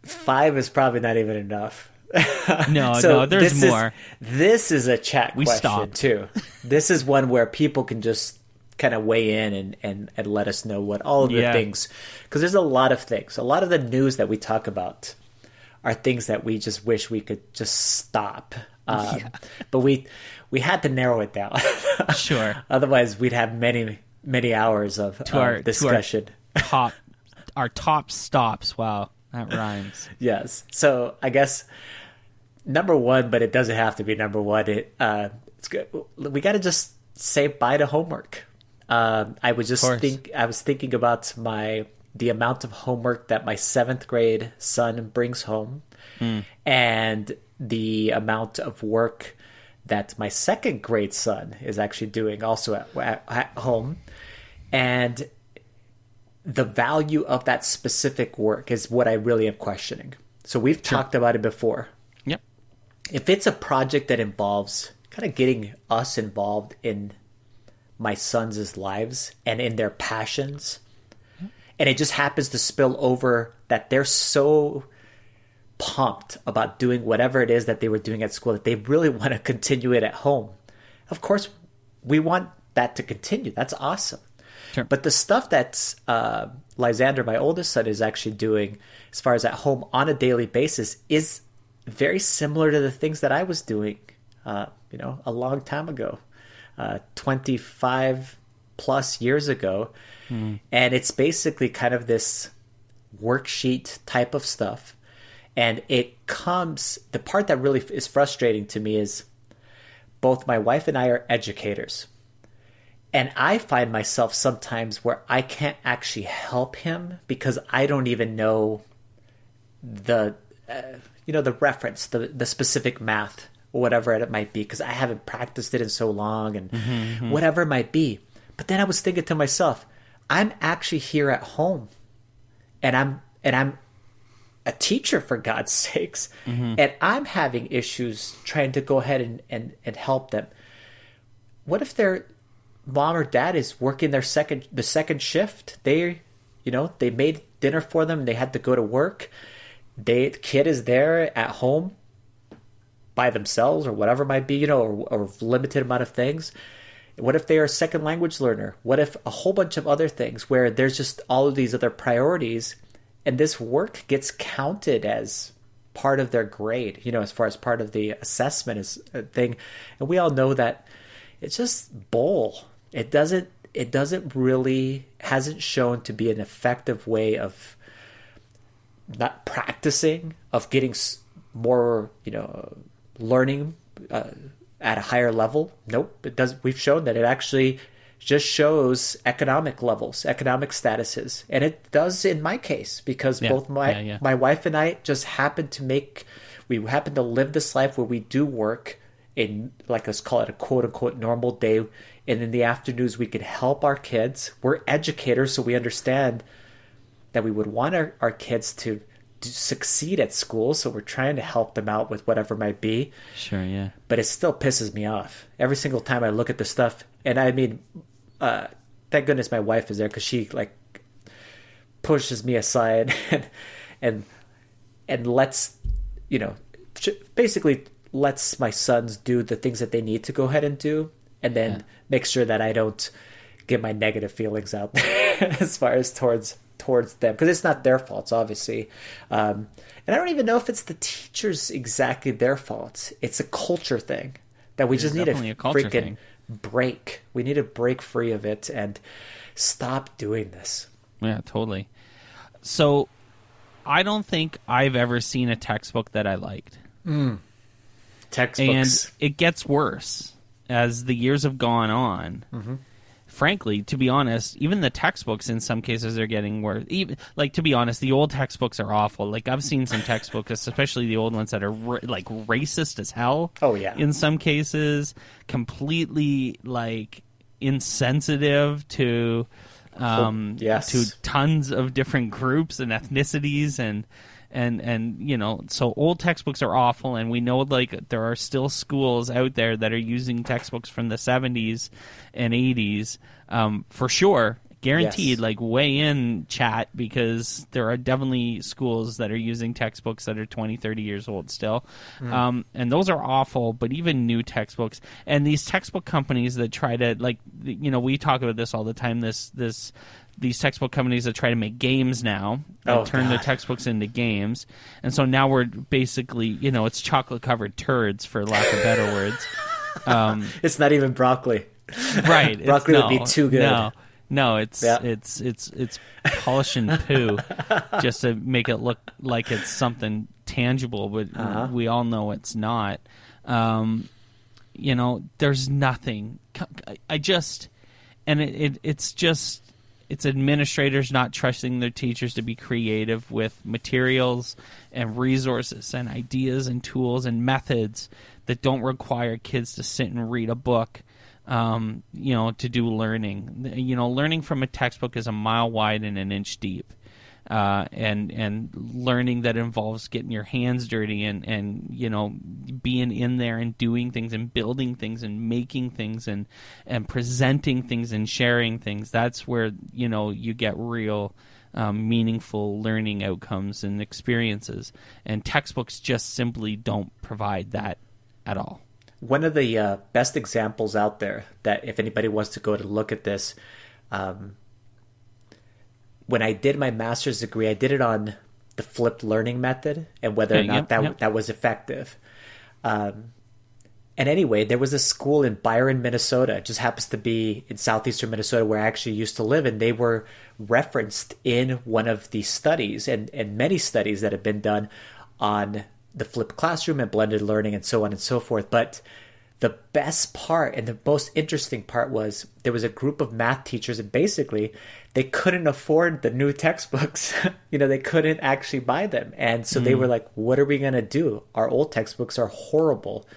five is probably not even enough. (laughs) no, so no, there's this more. Is, this is a chat we question stopped. too. this is one where people can just kind of weigh in and, and, and let us know what all of the Yeah. things because there's a lot of things a lot of the news that we talk about are things that we just wish we could just stop (laughs) um, but we we had to narrow it down (laughs) Sure. otherwise we'd have many many hours of, of our- to our- discussion top our top stops. Wow, that rhymes. yes so i guess number one but it doesn't have to be number one. It uh it's good. We got to just say bye to homework. Um i was just think i was thinking about my the amount of homework that my seventh grade son brings home and the amount of work that my second grade son is actually doing also at, at, at home. And the value of that specific work is what I really am questioning. So we've talked about it before. If it's a project that involves kind of getting us involved in my sons' lives and in their passions, and it just happens to spill over that they're so pumped about doing whatever it is that they were doing at school that they really (laughs) want to continue it at home. Of course, we want that to continue. That's awesome. Sure. But the stuff that's uh, Lysander, my oldest son, is actually doing as far as at home on a daily basis is very similar to the things that I was doing, uh, you know, a long time ago, uh, 25 plus years ago. And it's basically kind of this worksheet type of stuff. And it comes, the part that really is frustrating to me is both my wife and I are educators. And I find myself sometimes where I can't actually help him because I don't even know the, uh, you know, the reference, the the specific math or whatever it might be because I haven't practiced it in so long and mm-hmm, mm-hmm. whatever it might be. But then I was thinking to myself, I'm actually here at home, and I'm and I'm a teacher for God's (laughs) sakes, mm-hmm. and I'm having issues trying to go ahead and, and, and help them. What if their mom or dad is working their second the second shift? They you know, they made dinner for them, they had to go to work. They the kid is there at home by themselves or whatever might be, you know, or, or limited amount of things. What if they are a second language learner? What if a whole bunch of other things where there's just all of these other priorities and this work gets counted as part of their grade, you know, as far as part of the assessment is a thing. And we all know that it's just bull. It doesn't it doesn't really hasn't shown to be an effective way of not practicing of getting more, you know, learning uh, at a higher level. Nope, it does. We've shown that it actually just shows economic levels, economic statuses, and it does in my case because Yeah, both my yeah, yeah. my wife and I just happen to make we happen to live this life where we do work in like let's call it a quote unquote normal day, and in the afternoons we can help our kids. We're educators, so we understand that we would want our, our kids to, to succeed at school, so we're trying to help them out with whatever might be Sure, yeah. but it still pisses me off every single time I look at the stuff. And I mean, uh, thank goodness my wife is there because she like pushes me aside (laughs) and and and lets you know basically lets my sons do the things that they need to go ahead and do, and then Yeah. makes sure that I don't get my negative feelings out (laughs) as far as towards towards them because it's not their faults obviously um, and i don't even know if it's the teachers exactly their fault it's a culture thing that we just need to a freaking thing. break we need to break free of it and stop doing this Yeah, totally. So, I don't think I've ever seen a textbook that I liked, and textbooks it gets worse. as the years have gone on, Mm-hmm. Frankly, to be honest, even the textbooks in some cases are getting worse. Even like to be honest, the old textbooks are awful. Like I've seen some textbooks, especially the old ones that are like racist as hell. Oh, yeah. in some cases, completely like insensitive to. Um, Yes. to tons of different groups and ethnicities and and and you know so old textbooks are awful and we know like there are still schools out there that are using textbooks from the 70s and 80s um, for sure. Guaranteed Yes. like weigh in chat because there are definitely schools that are using textbooks that are 20 30 years old still. Um, and those are awful but even new textbooks and these textbook companies that try to like you know we talk about this all the time this this these textbook companies that try to make games now Oh, turn their textbooks into games and so now we're basically you know it's chocolate covered turds for lack of better words (laughs) um, It's not even broccoli. right (laughs) Broccoli would be no, too good. no no it's Yeah. it's it's it's polishing poo (laughs) just to make it look like it's something tangible but Uh-huh. we all know it's not um, you know there's nothing I- i just and it, it it's just it's administrators not trusting their teachers to be creative with materials and resources and ideas and tools and methods that don't require kids to sit and read a book um, you know to do learning. You know learning from a textbook is a mile wide and an inch deep uh, and and learning that involves getting your hands dirty and and you know being in there and doing things and building things and making things and and presenting things and sharing things. That's where you know you get real um, meaningful learning outcomes and experiences. And textbooks just simply don't provide that at all. One of the uh, best examples out there that if anybody wants to go to look at this, um, when I did my master's degree, I did it on the flipped learning method and whether or not yep, that yep. that was effective. Um, and anyway, there was a school in Byron, Minnesota. It just happens to be in southeastern Minnesota where I actually used to live, and they were referenced in one of the studies and, and many studies that have been done on the flipped classroom and blended learning and so on and so forth. But the best part and the most interesting part was there was a group of math teachers, and basically they couldn't afford the new textbooks. (laughs) you know, they couldn't actually buy them. And so they hmm. were like, what are we going to do? Our old textbooks are horrible.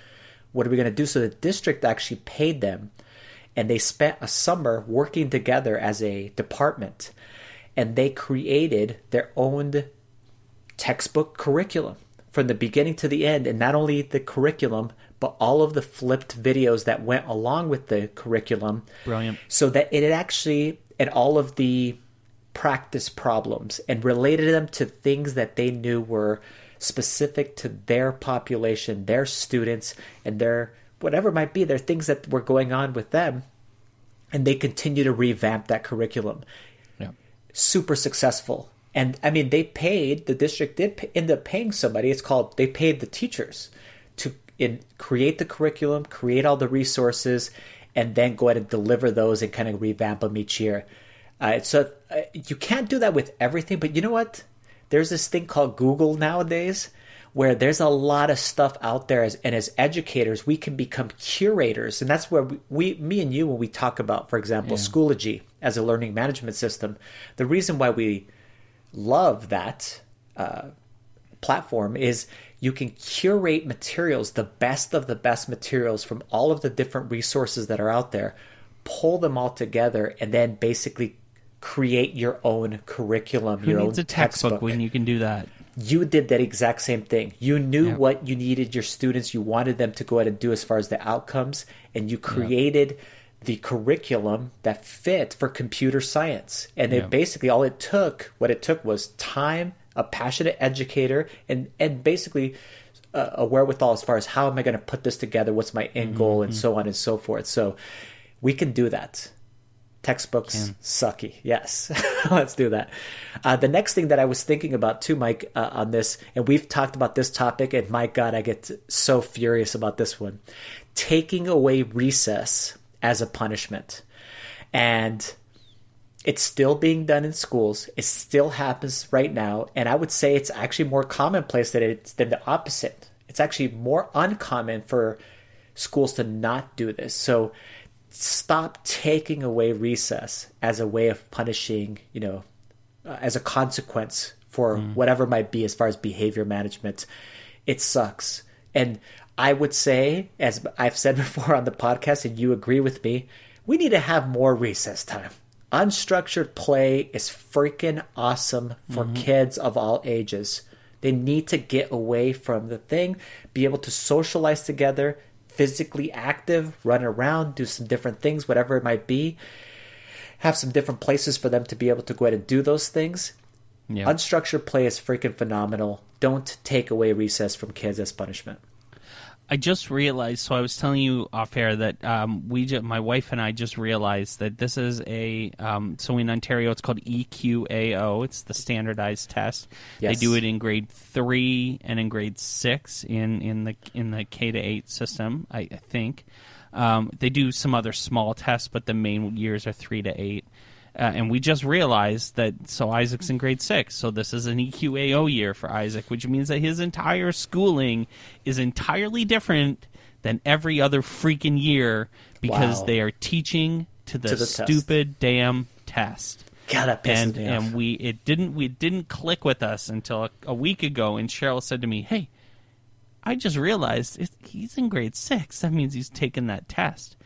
What are we going to do? So the district actually paid them, and they spent a summer working together as a department, and they created their own textbook curriculum from the beginning to the end, and not only the curriculum, but all of the flipped videos that went along with the curriculum. Brilliant. So that it actually, and all of the practice problems, and related them to things that they knew were specific to their population, their students, and their whatever it might be, their things that were going on with them. And they continue to revamp that curriculum yeah super successful. And I mean, they paid the district did pay, end up paying somebody. It's called they paid the teachers to in, create the curriculum, create all the resources, and then go ahead and deliver those and kind of revamp them each year. Uh, so uh, you can't do that with everything, but you know what? There's this thing called Google nowadays where there's a lot of stuff out there as, and as educators we can become curators and that's where we, we me and you when we talk about for example schoology as a learning management system the reason why we love that uh, platform is you can curate materials the best of the best materials from all of the different resources that are out there pull them all together and then basically create your own curriculum who your needs own a textbook, textbook when you can do that you did that exact same thing. You knew Yeah. what you needed your students, you wanted them to go ahead and do as far as the outcomes, and you created the curriculum that fit for computer science. And Yeah. it basically all it took, what it took was time, a passionate educator, and and basically uh, a wherewithal as far as how am I going to put this together, what's my end goal, and so on and so forth. So we can do that. Textbooks sucky. Yes, (laughs) let's do that. Uh, the next thing that I was thinking about too, Mike, uh, on this, and we've talked about this topic, and my God, I get so furious about this one taking away recess as a punishment. And it's still being done in schools. It still happens right now. And I would say it's actually more commonplace than it's than the opposite. It's actually more uncommon for schools to not do this. So stop taking away recess as a way of punishing, you know, uh, as a consequence for mm. whatever might be as far as behavior management. It sucks. And I would say, as I've said (laughs) before on the podcast, and you agree with me, we need to have more recess time. Unstructured play is freaking awesome for mm-hmm. kids of all ages. They need to get away from the thing, be able to socialize together, physically active, run around, do some different things, whatever it might be. Have some different places for them to be able to go ahead and do those things. Yeah. Unstructured play is freaking phenomenal. Don't take away recess from kids as punishment. I just realized. So I was telling you off air that um, we, just, my wife and I, just realized that this is a. Um, so in Ontario, it's called EQAO. It's the standardized test. Yes. They do it in grade three and in grade six in in the in the K to eight system. I, I think um, they do some other small tests, but the main years are three to eight. Uh, and we just realized that so Isaac's in grade six, so this is an EQAO year for Isaac, which means that his entire schooling is entirely different than every other freaking year because wow. they are teaching to the, to the stupid test. damn test. God, that and and we it didn't we didn't click with us until a, a week ago, and Cheryl said to me, "Hey, I just realized he's in grade six. That means he's taken that test."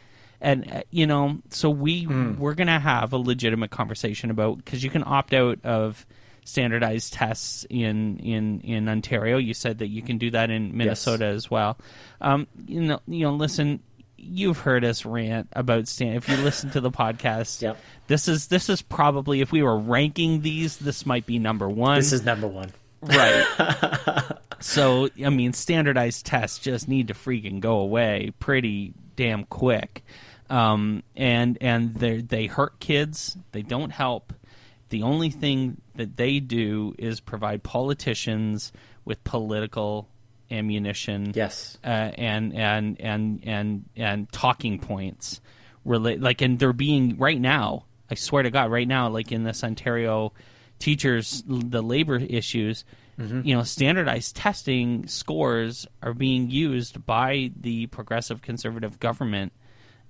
And uh, you know so we mm. we're gonna have a legitimate conversation about because you can opt out of standardized tests in in in Ontario. You said that you can do that in Minnesota yes. as well. Um, you know, you know, listen. You've heard us rant about stand. If you listen to the podcast, yep. this is this is probably if we were ranking these, this might be number one. This is number one, right? (laughs) so I mean, standardized tests just need to freaking go away pretty damn quick um, and and they they hurt kids. They don't help. The only thing that they do is provide politicians with political ammunition. Yes. Uh, and and and and and talking points. Relate like, and they're being right now. I swear to God, right now, like in this Ontario teachers, the labor issues. Mm-hmm. You know, standardized testing scores are being used by the progressive conservative government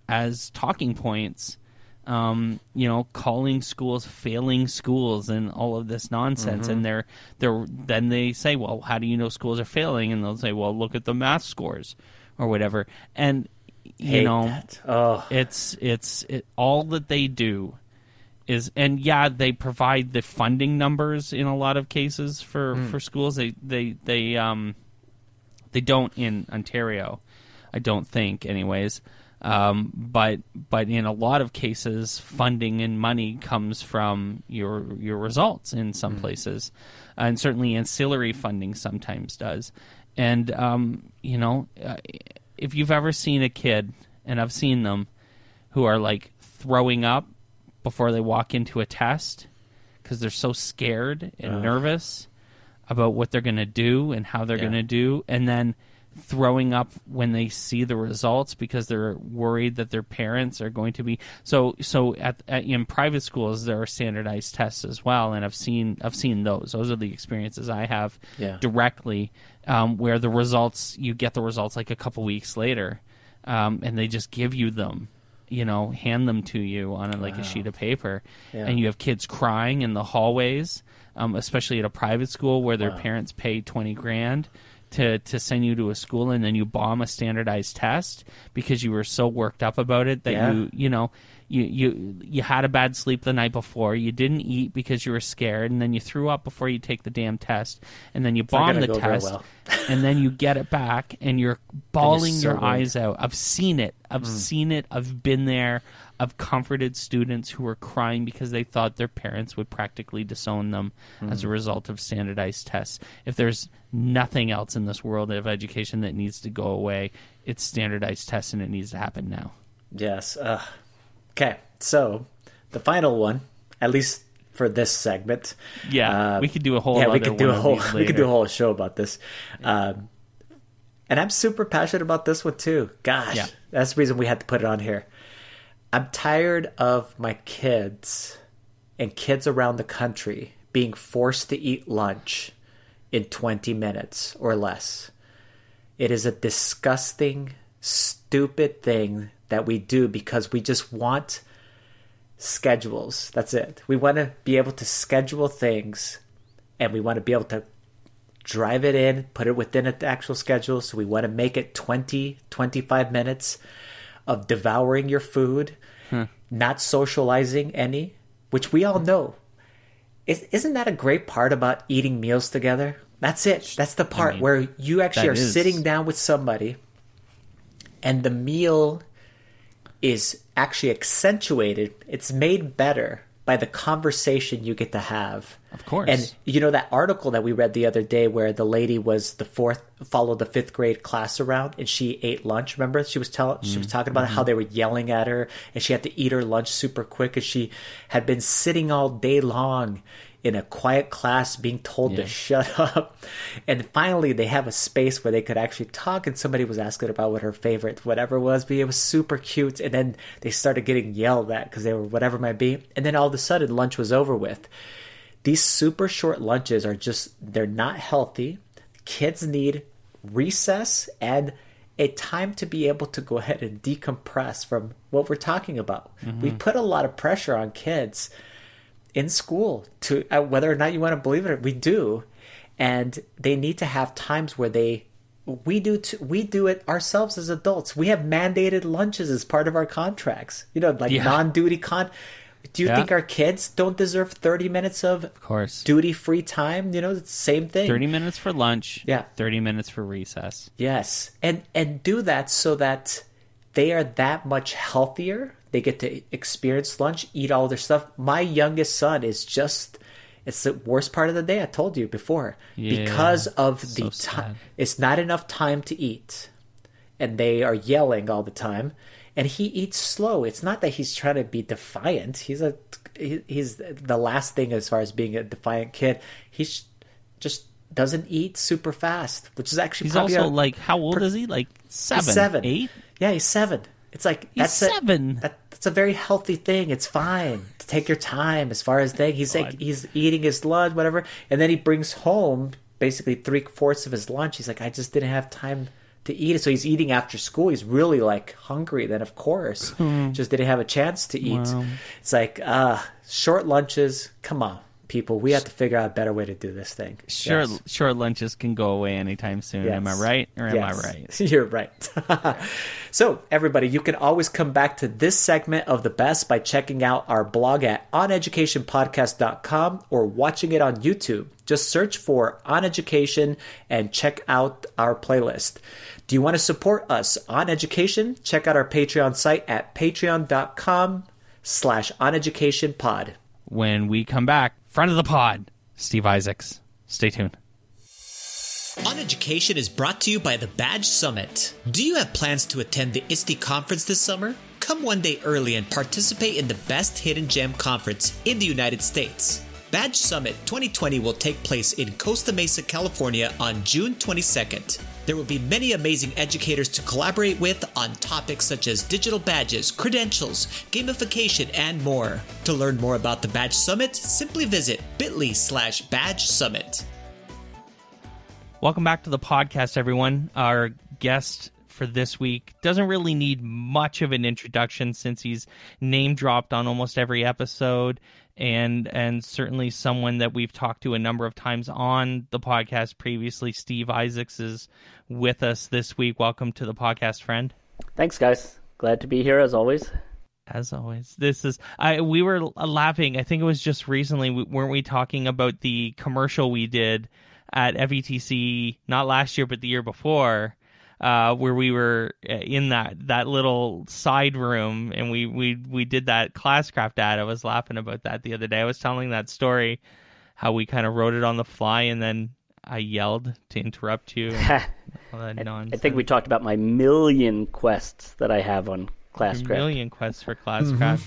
as talking points. Um, you know, calling schools failing schools and all of this nonsense, mm-hmm. and they're they're then they say, well, how do you know schools are failing? And they'll say, well, look at the math scores or whatever. And you Hate know, oh. it's it's it, all that they do is and yeah they provide the funding numbers in a lot of cases for mm. for schools they they they um they don't in Ontario I don't think anyways um, but but in a lot of cases, funding and money comes from your your results in some mm places, and certainly ancillary funding sometimes does. And um, you know, uh, if you've ever seen a kid, and I've seen them, who are like throwing up before they walk into a test because they're so scared and nervous about what they're going to do and how they're yeah. going to do, and then throwing up when they see the results because they're worried that their parents are going to be so so at, at, in private schools there are standardized tests as well and I've seen I've seen those those are the experiences I have yeah. directly um, where the results you get the results like a couple weeks later um, and they just give you them you know hand them to you on a, like wow. a sheet of paper yeah. and you have kids crying in the hallways um, especially at a private school where their wow. parents pay 20 grand to to send you to a school and then you bomb a standardized test because you were so worked up about it that yeah. you you know you you you had a bad sleep the night before you didn't eat because you were scared and then you threw up before you take the damn test and then you it's bomb the test well. (laughs) and then you get it back and you're (laughs) bawling so your eyes out i've seen it i've mm. seen it i've been there I've comforted students who were crying because they thought their parents would practically disown them mm. as a hmm. result of standardized tests. If there's nothing else in this world of education that needs to go away, it's standardized tests and it needs to happen now. Yes. Uh, okay. So the final one, at least for this segment. Yeah, uh, we could do a whole. Yeah, we could do a whole. (laughs) We could do a whole show about this. Um, and I'm super passionate about this one too. Gosh, yeah. that's the reason we had to put it on here. I'm tired of my kids and kids around the country being forced to eat lunch in 20 minutes or less. It is a disgusting, stupid thing that we do because we just want schedules. That's it. We want to be able to schedule things and we want to be able to drive it in, put it within an actual schedule. So we want to make it 20, 25 minutes of devouring your food, hmm. not socializing any, which we all know. Is, isn't that a great part about eating meals together? That's it. That's the part mean, where you actually are is- sitting down with somebody and the meal is actually accentuated. It's made better by the conversation you get to have. Of course. And you know that article that we read the other day where the lady was the fourth followed the fifth grade class around and she ate lunch. Remember she was telling she was talking about mm-hmm. how they were yelling at her and she had to eat her lunch super quick and she had been sitting all day long in a quiet class being told to shut (laughs) up. And finally they have a space where they could actually talk and somebody was asking about what her favorite whatever was, but it was super cute. And then they started getting yelled at because they were whatever it might be. And then all of a sudden lunch was over with these super short lunches are just they're not healthy kids need recess and a time to be able to go ahead and decompress from what we're talking about we mm-hmm. put a lot of pressure on kids in school to uh, whether or not you want to believe it we do and they need to have times where they we do t- we do it ourselves as adults we have mandated lunches as part of our contracts you know like Yeah. non-duty con do you Yeah. think our kids don't deserve 30 minutes of of course. duty free time you know it's the same thing 30 minutes for lunch. Yeah. 30 minutes for recess. yes and and do that so that they are that much healthier they get to experience lunch eat all their stuff my youngest son is just it's the worst part of the day i told you before Yeah. because of the sad. time it's not enough time to eat and they are yelling all the time and he eats slow it's not that he's trying to be defiant he's a he- he's the last thing as far as being a defiant kid he's just doesn't eat super fast which is actually He's probably also a- like, how old is he? Like seven? Seven. Eight? Yeah, he's seven. It's like He's that's a- seven. that, that's a very healthy thing. It's fine to take your time as far as thing. He's like he's eating his lunch, whatever, and then he brings home basically three fourths of his lunch. He's like, I just didn't have time to eat it. So he's eating after school. He's really like hungry. Then of course, just didn't have a chance to eat. Wow. It's like uh short lunches. Come on, people. We have to figure out a better way to do this thing. Short, Yes. short lunches can go away anytime soon. Am I right? Or am I right? (laughs) You're right. (laughs) so, everybody, you can always come back to this segment of the best by checking out our blog at oneducationpodcast.com or watching it on YouTube. Just search for On Education and check out our playlist. Do you want to support us on education? Check out our Patreon site at patreon.com slash oneducationpod. When we come back, front of the pod, Steve Isaacs. Stay tuned. On Education is brought to you by the Badge Summit. Do you have plans to attend the ISTE conference this summer? Come one day early and participate in the best hidden gem conference in the United States. Badge Summit 2020 will take place in Costa Mesa, California on June 22nd. There will be many amazing educators to collaborate with on topics such as digital badges, credentials, gamification, and more. To learn more about the Badge Summit, simply visit bit.ly slash badge summit. Welcome back to the podcast, everyone. Our guest for this week doesn't really need much of an introduction since he's name dropped on almost every episode and and certainly someone that we've talked to a number of times on the podcast previously. Steve Isaacs is with us this week. Welcome to the podcast, friend. Thanks, guys. Glad to be here as always. As always, this is I. We were laughing. I think it was just recently, weren't we talking about the commercial we did at FETC? Not last year, but the year before, uh, where we were uh, in that that little side room and we we we did that classcraft ad. I was laughing about that the other day. I was telling that story, how we kind of wrote it on the fly, and then I yelled to interrupt you. And (laughs) all that I think we talked about my million quests that I have on Your Classcraft. million quests for classcraft.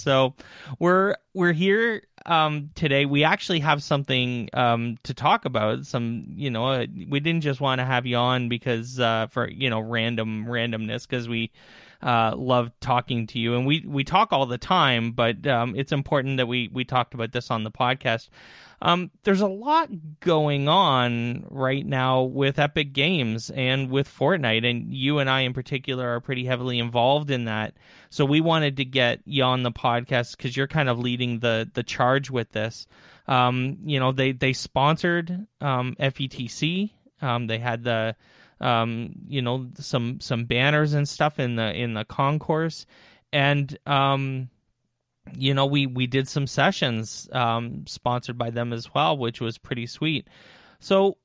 So we're we're here um, today, we actually have something um, to talk about. Some, you know, uh, we didn't just want to have you on because uh, for you know random randomness because we uh, love talking to you, and we we talk all the time. But um, it's important that we we talked about this on the podcast. Um, there's a lot going on right now with Epic Games and with Fortnite, and you and I in particular are pretty heavily involved in that. So we wanted to get you on the podcast because you're kind of leading the the charge with this. Um, you know, they they sponsored um, FETC. Um, they had the um, you know some some banners and stuff in the in the concourse, and um, you know we we did some sessions um, sponsored by them as well, which was pretty sweet. So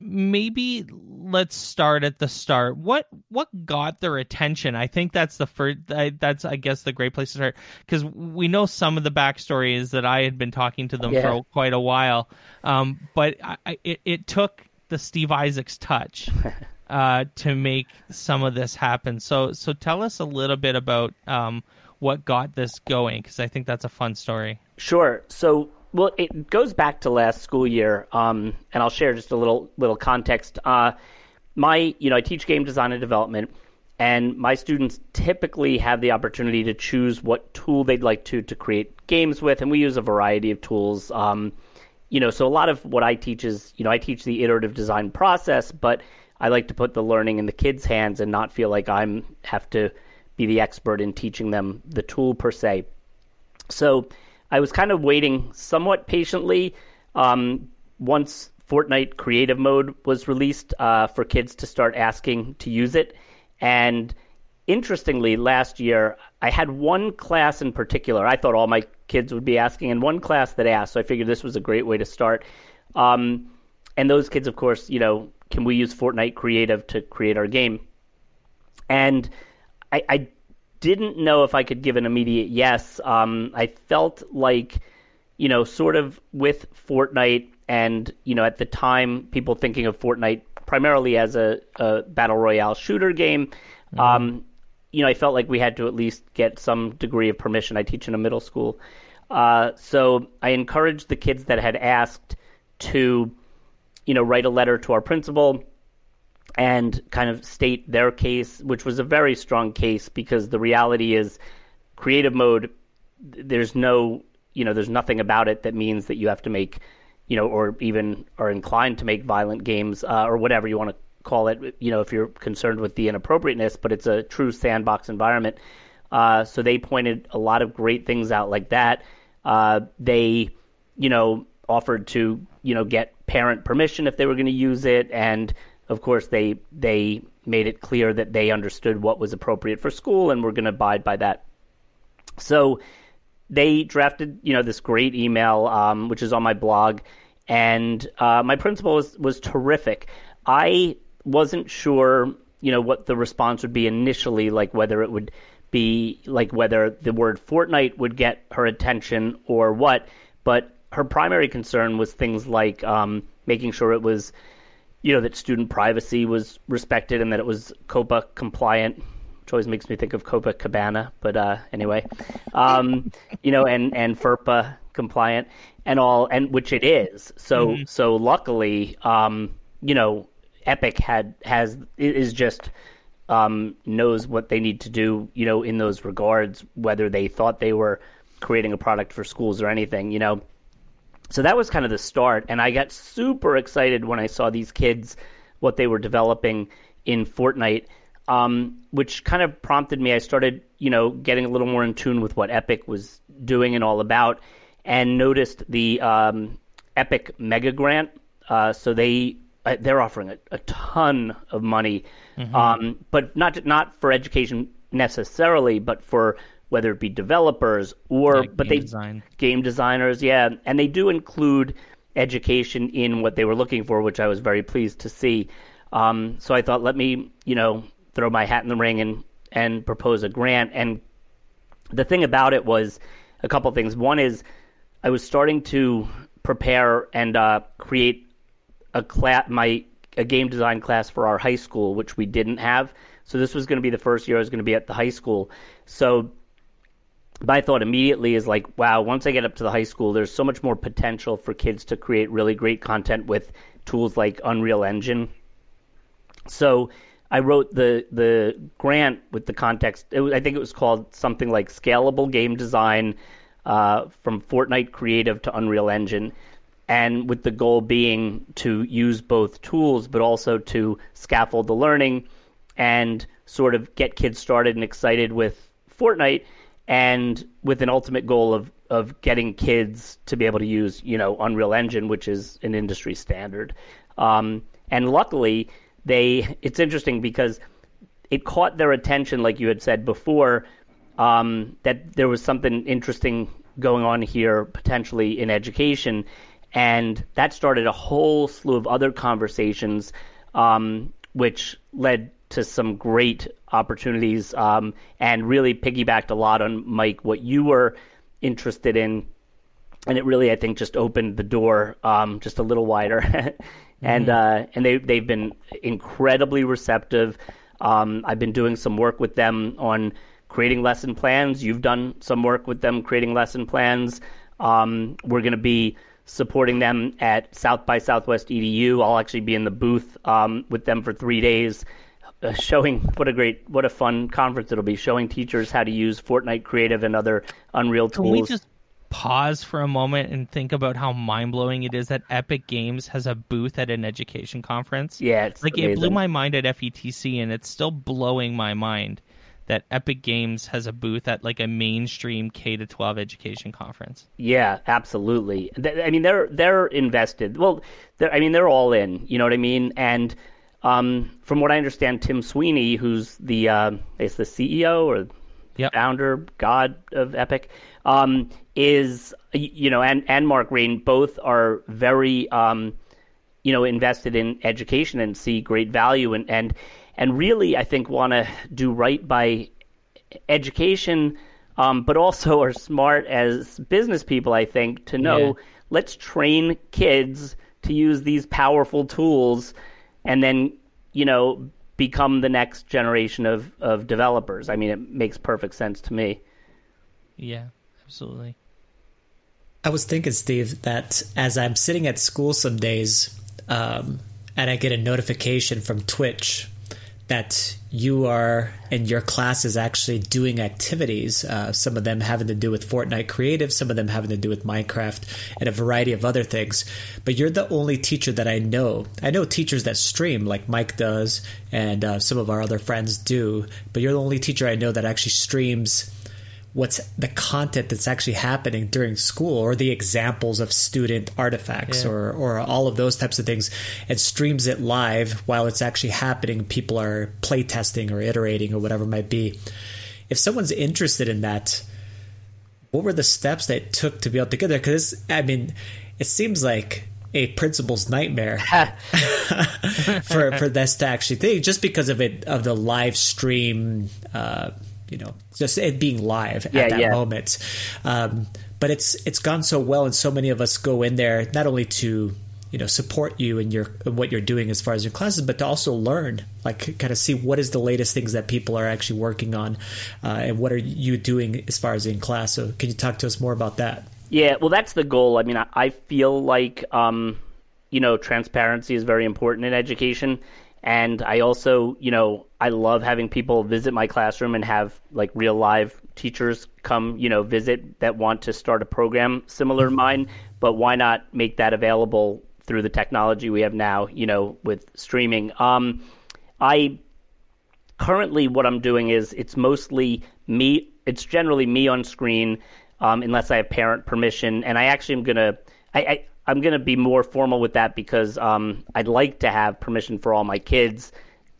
maybe let's start at the start. What what got their attention? I think that's the first. That's I guess the great place to start because we know some of the backstory is that I had been talking to them yeah. for quite a while, um, but I, it it took the Steve Isaacs touch. (laughs) Uh, to make some of this happen, so so tell us a little bit about um, what got this going because I think that's a fun story. Sure. So, well, it goes back to last school year, um, and I'll share just a little little context. Uh, my, you know, I teach game design and development, and my students typically have the opportunity to choose what tool they'd like to to create games with, and we use a variety of tools. Um, you know, so a lot of what I teach is, you know, I teach the iterative design process, but I like to put the learning in the kids' hands and not feel like I'm have to be the expert in teaching them the tool per se. So I was kind of waiting somewhat patiently. Um, once Fortnite Creative Mode was released uh, for kids to start asking to use it. And interestingly, last year, I had one class in particular. I thought all my kids would be asking, and one class that asked. So I figured this was a great way to start. Um, and those kids, of course, you know, can we use Fortnite Creative to create our game? And I, I didn't know if I could give an immediate yes. Um, I felt like, you know, sort of with Fortnite, and you know, at the time, people thinking of Fortnite primarily as a, a battle royale shooter game. Mm-hmm. Um, you know, I felt like we had to at least get some degree of permission. I teach in a middle school, uh, so I encouraged the kids that had asked to, you know, write a letter to our principal and kind of state their case, which was a very strong case because the reality is creative mode, there's no, you know, there's nothing about it that means that you have to make, you know, or even are inclined to make violent games uh, or whatever you want to call it, you know, if you're concerned with the inappropriateness, but it's a true sandbox environment. Uh, so they pointed a lot of great things out like that. Uh, they, you know, offered to, you know, get parent permission if they were going to use it and of course, they they made it clear that they understood what was appropriate for school and were going to abide by that. So they drafted, you know, this great email, um, which is on my blog, and uh, my principal was was terrific. I wasn't sure, you know, what the response would be initially, like whether it would be like whether the word Fortnite would get her attention or what, but her primary concern was things like um, making sure it was you know that student privacy was respected and that it was COPPA compliant, which always makes me think of Copacabana. But uh, anyway, um, (laughs) you know, and and FERPA compliant and all, and which it is. So mm-hmm. so luckily, um, you know, Epic had has is just um, knows what they need to do. You know, in those regards, whether they thought they were creating a product for schools or anything, you know so that was kind of the start and i got super excited when i saw these kids what they were developing in fortnite um, which kind of prompted me i started you know getting a little more in tune with what epic was doing and all about and noticed the um, epic mega grant uh, so they uh, they're offering a, a, ton of money mm-hmm. um, but not not for education necessarily but for whether it be developers or like but they design. game designers, yeah, and they do include education in what they were looking for, which I was very pleased to see. Um, so I thought, let me, you know, throw my hat in the ring and and propose a grant. And the thing about it was a couple things. One is I was starting to prepare and uh, create a class, my a game design class for our high school, which we didn't have. So this was going to be the first year I was going to be at the high school. So my thought immediately is like, wow, once I get up to the high school, there's so much more potential for kids to create really great content with tools like Unreal Engine. So I wrote the the grant with the context. Was, I think it was called something like Scalable Game Design uh, from Fortnite Creative to Unreal Engine, and with the goal being to use both tools, but also to scaffold the learning and sort of get kids started and excited with Fortnite, and with an ultimate goal of of getting kids to be able to use you know Unreal Engine, which is an industry standard. Um, and luckily, they it's interesting because it caught their attention, like you had said before, um, that there was something interesting going on here potentially in education, and that started a whole slew of other conversations, um, which led to some great opportunities um, and really piggybacked a lot on Mike what you were interested in, and it really I think just opened the door um, just a little wider, (laughs) and mm-hmm. uh, and they they've been incredibly receptive. Um, I've been doing some work with them on creating lesson plans. You've done some work with them creating lesson plans. Um, we're going to be supporting them at South by Southwest EDU. I'll actually be in the booth um, with them for three days, uh, showing what a great, what a fun conference it'll be, showing teachers how to use Fortnite Creative and other Unreal tools. Can we just pause for a moment and think about how mind blowing it is that Epic Games has a booth at an education conference? Yeah, it's like amazing. it blew my mind at FETC, and it's still blowing my mind that Epic Games has a booth at like a mainstream K to 12 education conference. Yeah, absolutely. I mean, they're they're invested. Well, I mean, they're all in. You know what I mean? And um, from what I understand, Tim Sweeney, who's the uh, is the CEO or yep. founder, god of Epic, um, is you know, and and Mark Green both are very um, you know invested in education and see great value and and and really, I think, want to do right by education, um, but also are smart as business people, I think, to know yeah. let's train kids to use these powerful tools and then, you know, become the next generation of, of developers. I mean, it makes perfect sense to me. Yeah, absolutely. I was thinking, Steve, that as I'm sitting at school some days um, and I get a notification from Twitch that you are and your class is actually doing activities. Uh, some of them having to do with Fortnite Creative, some of them having to do with Minecraft, and a variety of other things. But you're the only teacher that I know. I know teachers that stream, like Mike does, and uh, some of our other friends do. But you're the only teacher I know that actually streams what's the content that's actually happening during school or the examples of student artifacts yeah. or, or all of those types of things and streams it live while it's actually happening. People are playtesting or iterating or whatever it might be. If someone's interested in that what were the steps that it took to be able to get there? Because i mean it seems like a principal's nightmare (laughs) (laughs) for for this to actually think just because of it of the live stream uh, you know just it being live yeah, at that yeah. moment. Um, but it's it's gone so well, and so many of us go in there not only to you know support you and your what you're doing as far as your classes, but to also learn, like kind of see what is the latest things that people are actually working on, uh, and what are you doing as far as in class. So, can you talk to us more about that? Yeah, well, that's the goal. I mean, I, I feel like um, you know transparency is very important in education and I also, you know, I love having people visit my classroom and have like real live teachers come, you know, visit that want to start a program similar to mine. But why not make that available through the technology we have now, you know, with streaming? Um, I currently what I'm doing is it's mostly me. It's generally me on screen, um, unless I have parent permission. And I actually am gonna. I, I I'm going to be more formal with that because um, I'd like to have permission for all my kids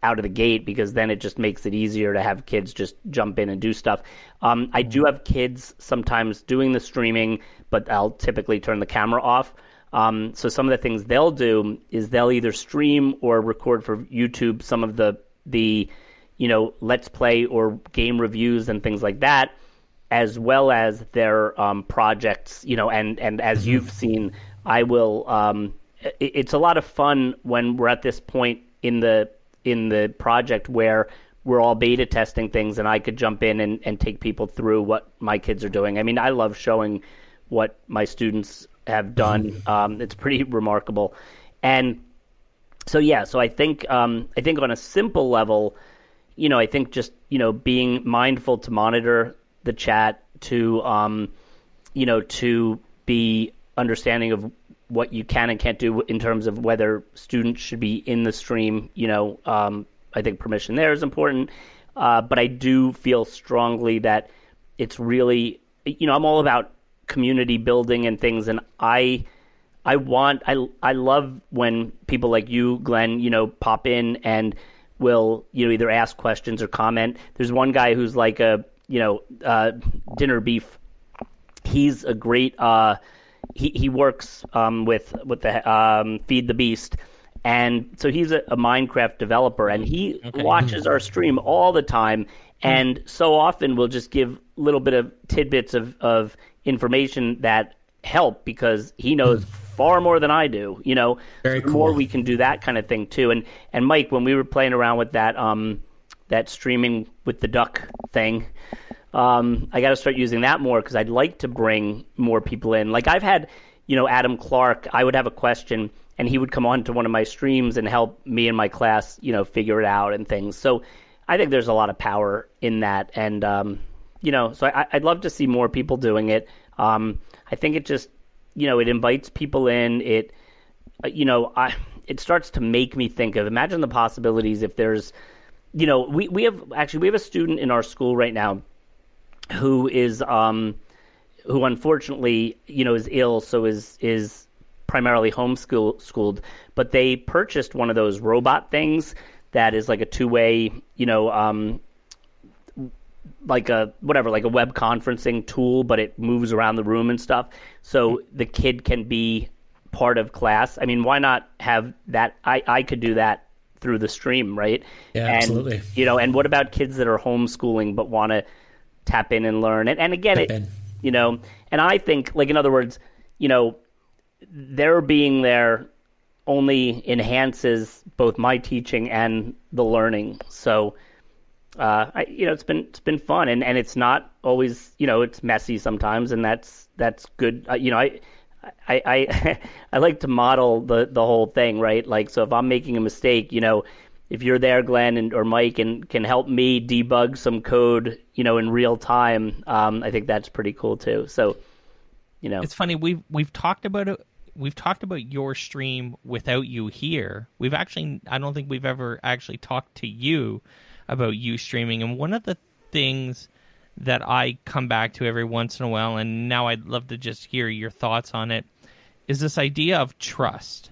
out of the gate because then it just makes it easier to have kids just jump in and do stuff. Um, I do have kids sometimes doing the streaming, but I'll typically turn the camera off. Um, so some of the things they'll do is they'll either stream or record for YouTube some of the the you know let's play or game reviews and things like that, as well as their um, projects. You know, and and as mm-hmm. you've seen, I will. Um, it, it's a lot of fun when we're at this point in the in the project where we're all beta testing things, and I could jump in and, and take people through what my kids are doing. I mean, I love showing what my students have done. (laughs) Um, it's pretty remarkable, and so yeah. So I think um, I think on a simple level, you know, I think just you know being mindful to monitor the chat, to um, you know, to be understanding of what you can and can't do in terms of whether students should be in the stream. You know, um, I think permission there is important, uh, but I do feel strongly that it's really, you know, I'm all about community building and things, and I. I want I I love when people like you, Glenn, you know, pop in and will you know either ask questions or comment. There's one guy who's like a you know uh, dinner beef. He's a great. Uh, he he works um, with with the um, Feed the Beast, and so he's a, a Minecraft developer, and he okay. watches our stream all the time, and so often we'll just give little bit of tidbits of of information that help because he knows far more than I do. You know, Very the cool. more we can do that kind of thing too. And and Mike, when we were playing around with that um that streaming with the duck thing, um, I got to start using that more because I'd like to bring more people in. Like I've had, you know, Adam Clark. I would have a question, and he would come on to one of my streams and help me and my class, you know, figure it out and things. So I think there's a lot of power in that, and um, you know, so I, would love to see more people doing it. Um, I think it just, you know, it invites people in. It, uh, you know, I it starts to make me think of imagine the possibilities if there's, you know, we we have actually we have a student in our school right now who is um, who unfortunately you know is ill, so is is primarily homeschooled. Schooled, but they purchased one of those robot things that is like a two way, you know, um, like a whatever, like a web conferencing tool, but it moves around the room and stuff. So the kid can be part of class. I mean, why not have that? I I could do that through the stream, right? Yeah, and, absolutely. You know, and what about kids that are homeschooling but want to tap in and learn. And, and again, tap it, in. you know, and I think, like, in other words, you know, their being there only enhances both my teaching and the learning. So, uh, I, you know, it's been it's been fun, and, and it's not always, you know, it's messy sometimes, and that's that's good. Uh, you know, I. I, I (laughs) I like to model the, the whole thing, right? Like, so if I'm making a mistake, you know, if you're there, Glenn and or Mike, and can help me debug some code, you know, in real time, um, I think that's pretty cool too. So, you know, it's funny we've we've talked about it. We've talked about your stream without you here. We've actually, I don't think we've ever actually talked to you about you streaming. And one of the things that I come back to every once in a while, and now I'd love to just hear your thoughts on it, is this idea of trust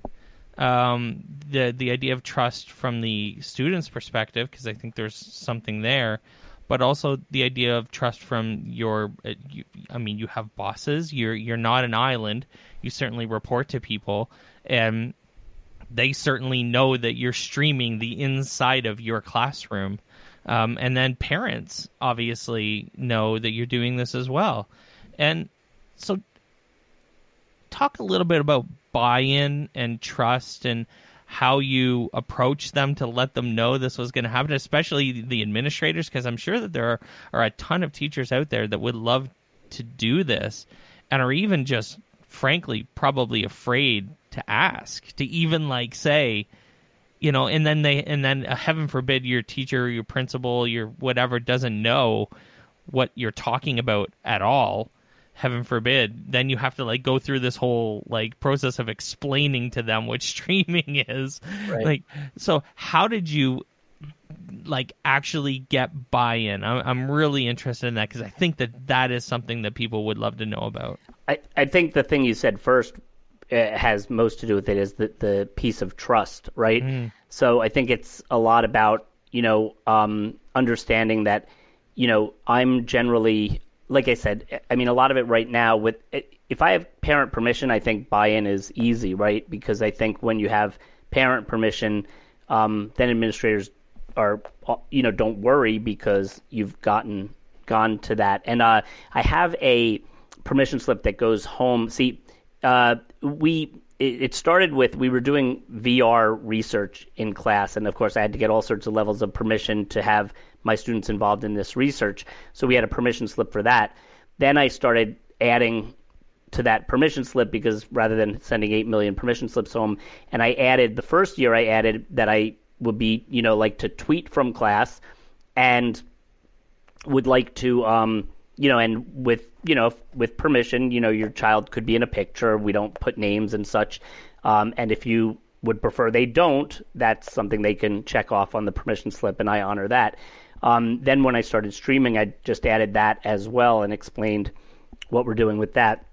um, the the idea of trust from the student's perspective, because I think there's something there, but also the idea of trust from your. Uh, you, I mean, you have bosses. You're you're not an island. You certainly report to people, and they certainly know that you're streaming the inside of your classroom. Um, and then parents obviously know that you're doing this as well. And so, talk a little bit about buy-in and trust and how you approach them to let them know this was going to happen, especially the administrators, because I'm sure that there are, are a ton of teachers out there that would love to do this and are even just, frankly, probably afraid to ask, to even like say, you know, and then they, and then uh, heaven forbid your teacher, your principal, your whatever doesn't know what you're talking about at all heaven forbid, then you have to like go through this whole like process of explaining to them what (laughs) streaming is. Right. Like, so how did you like actually get buy-in? I'm, I'm really interested in that because I think that that is something that people would love to know about. I, I think the thing you said first uh, has most to do with it is the the piece of trust, right? Mm. So I think it's a lot about you know um, understanding that you know I'm generally like I said, I mean, a lot of it right now with if I have parent permission, I think buy-in is easy, right? Because I think when you have parent permission, um, then administrators are, you know, don't worry because you've gotten gone to that. And uh, I have a permission slip that goes home. See, uh, we it, it started with we were doing VR research in class, and of course, I had to get all sorts of levels of permission to have my students involved in this research. So we had a permission slip for that. Then I started adding to that permission slip because rather than sending 8 million permission slips home, and I added the first year I added that I would be, you know, like to tweet from class and would like to, um, you know, and with, you know, with permission, you know, your child could be in a picture. We don't put names and such. Um, and if you would prefer they don't, that's something they can check off on the permission slip, and I honor that. Um, then when I started streaming, I just added that as well and explained what we're doing with that.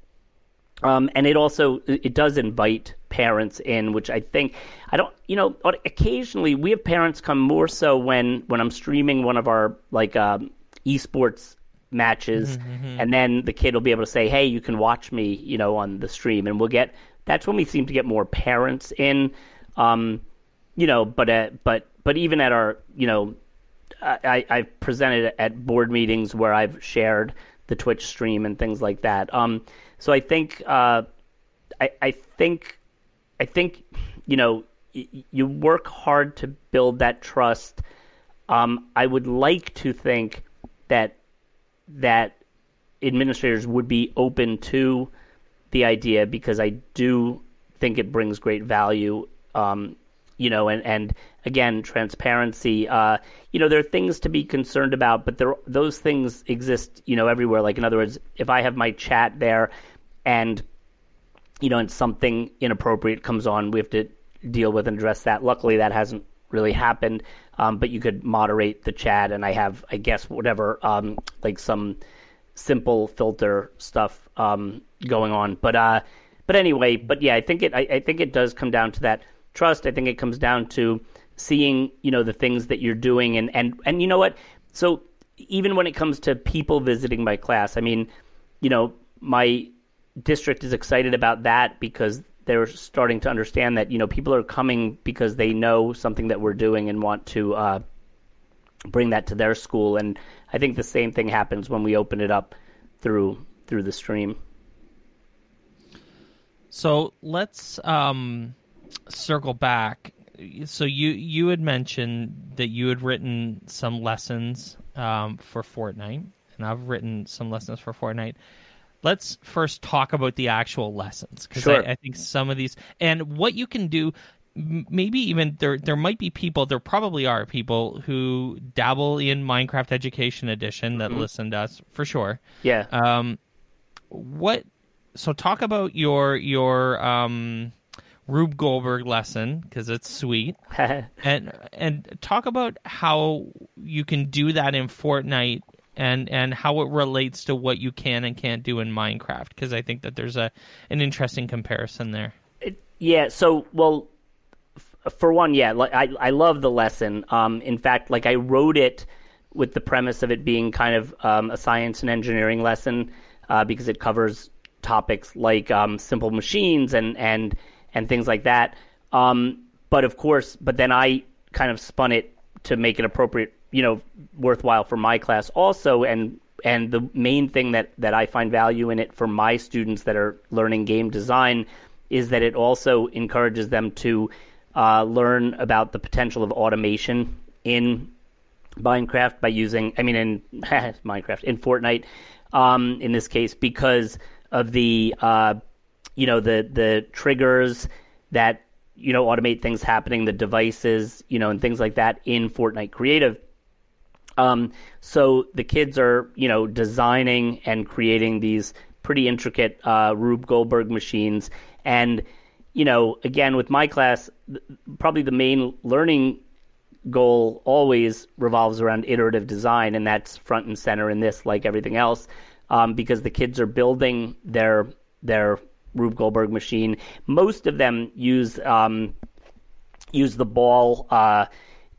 Um, and it also it does invite parents in, which I think I don't, you know, occasionally we have parents come more so when when I'm streaming one of our like um, esports matches, mm-hmm, mm-hmm. and then the kid will be able to say, "Hey, you can watch me," you know, on the stream, and we'll get. That's when we seem to get more parents in, um, you know. But uh, but but even at our, you know, I, I've presented at board meetings where I've shared the Twitch stream and things like that. Um, so I think uh, I, I think I think you know y- you work hard to build that trust. Um, I would like to think that that administrators would be open to the idea because I do think it brings great value. Um, you know, and, and again, transparency. Uh, you know, there are things to be concerned about, but there those things exist, you know, everywhere. Like in other words, if I have my chat there, and you know, and something inappropriate comes on, we have to deal with and address that. Luckily, that hasn't really happened. Um, but you could moderate the chat, and I have, I guess, whatever, um, like some simple filter stuff um, going on. But uh, but anyway, but yeah, I think it, I, I think it does come down to that trust. I think it comes down to seeing, you know, the things that you're doing, and and and you know what? So even when it comes to people visiting my class, I mean, you know, my district is excited about that because they're starting to understand that you know people are coming because they know something that we're doing and want to uh, bring that to their school. And I think the same thing happens when we open it up through through the stream. So let's um, circle back. So you you had mentioned that you had written some lessons um, for Fortnite, and I've written some lessons for Fortnite let's first talk about the actual lessons because sure. I, I, think some of these and what you can do maybe even there there might be people there probably are people who dabble in minecraft education edition that mm-hmm. listen to us for sure yeah um what so talk about your your um Rube Goldberg lesson because it's sweet, (laughs) and and talk about how you can do that in Fortnite and and how it relates to what you can and can't do in Minecraft because I think that there's a an interesting comparison there. It, yeah. So well, f- for one, yeah, like I I love the lesson. Um, in fact, like I wrote it with the premise of it being kind of um, a science and engineering lesson uh, because it covers topics like um, simple machines and and and things like that. Um, but of course, but then I kind of spun it to make it appropriate you know worthwhile for my class also and and the main thing that that I find value in it for my students that are learning game design is that it also encourages them to uh, learn about the potential of automation in Minecraft by using I mean in (laughs) Minecraft in Fortnite um, in this case because of the uh, you know the the triggers that you know automate things happening the devices you know and things like that in Fortnite Creative um, so the kids are, you know, designing and creating these pretty intricate uh, Rube Goldberg machines. And, you know, again, with my class, probably the main learning goal always revolves around iterative design, and that's front and center in this, like everything else, um, because the kids are building their their Rube Goldberg machine. Most of them use um, use the ball. Uh,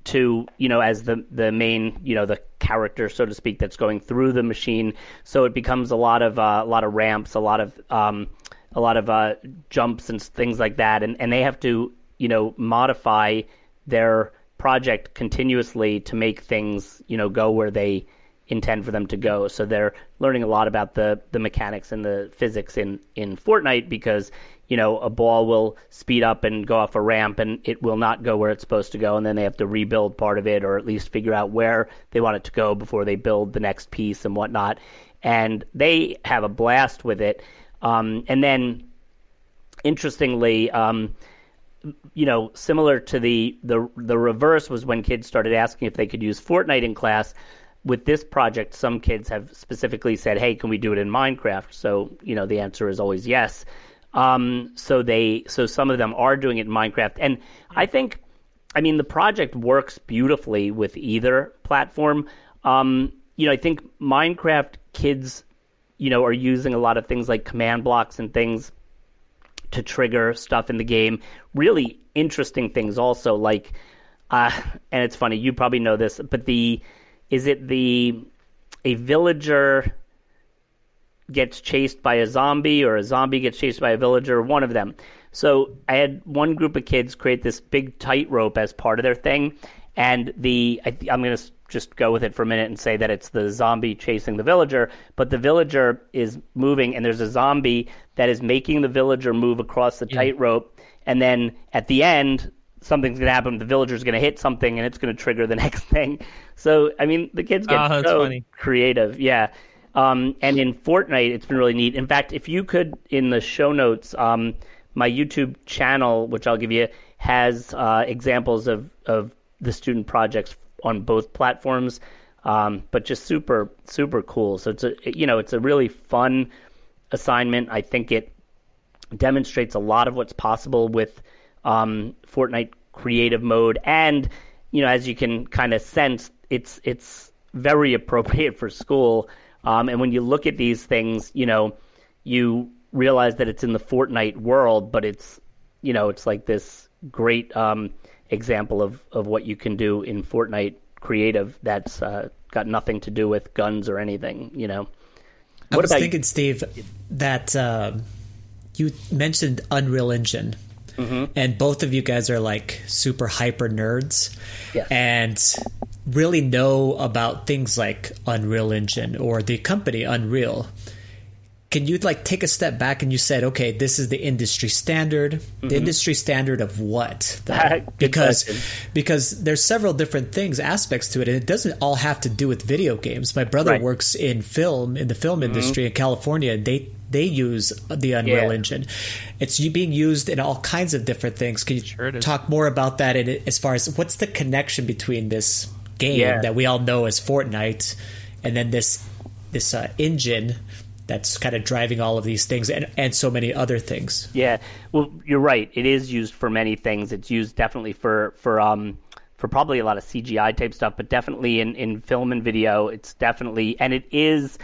to you know as the the main you know the character so to speak that's going through the machine so it becomes a lot of uh, a lot of ramps a lot of um, a lot of uh, jumps and things like that and and they have to you know modify their project continuously to make things you know go where they intend for them to go. So they're learning a lot about the the mechanics and the physics in in Fortnite because you know a ball will speed up and go off a ramp and it will not go where it's supposed to go and then they have to rebuild part of it or at least figure out where they want it to go before they build the next piece and whatnot. And they have a blast with it. Um, and then interestingly. Um, you know, similar to the, the the reverse was when kids started asking if they could use Fortnite in class with this project, some kids have specifically said, "Hey, can we do it in Minecraft?" So you know, the answer is always yes. Um, so they, so some of them are doing it in Minecraft, and I think, I mean, the project works beautifully with either platform. Um, you know, I think Minecraft kids, you know, are using a lot of things like command blocks and things to trigger stuff in the game. Really interesting things also, like, uh, (laughs) and it's funny, you probably know this, but the is it the a villager gets chased by a zombie or a zombie gets chased by a villager, one of them. So I had one group of kids create this big tightrope as part of their thing, and the I, am going to just go with it for a minute and say that it's the zombie chasing the villager, but the villager is moving, and there's a zombie that is making the villager move across the yeah. tightrope, and then at the end, something's going to happen. The villager's going to hit something, and it's going to trigger the (laughs) next thing. So, I mean, the kids get oh, so funny. creative. Yeah. Um, and in Fortnite, it's been really neat. In fact, if you could, in the show notes, um, my YouTube channel, which I'll give you, has uh, examples of, of the student projects on both platforms. Um, but just super, super cool. So it's a, you know, it's a really fun assignment. I think it demonstrates a lot of what's possible with um, Fortnite creative mode, and you know, as you can kind of sense, it's it's very appropriate for school. Um, and when you look at these things, you know, you realize that it's in the Fortnite world, but it's you know, it's like this great um, example of of what you can do in Fortnite creative that's uh, got nothing to do with guns or anything. You know. What I was thinking, you? Steve, that uh, you mentioned Unreal Engine Mm-hmm. And both of you guys are like super hyper nerds yes. and really know about things like Unreal Engine or the company Unreal. Can you like take a step back and you said, okay, this is the industry standard. Mm-hmm. The industry standard of what? because because there's several different things, aspects to it, and it doesn't all have to do with video games. My brother right. works in film in the film mm-hmm. industry in California. They they use the Unreal yeah. Engine. It's being used in all kinds of different things. Can you sure talk more about that? As far as what's the connection between this game yeah. that we all know as Fortnite and then this this uh, engine that's kind of driving all of these things and, and so many other things. Yeah, well, you're right. It is used for many things. It's used definitely for for um for probably a lot of CGI type stuff, but definitely in in film and video. It's definitely and it is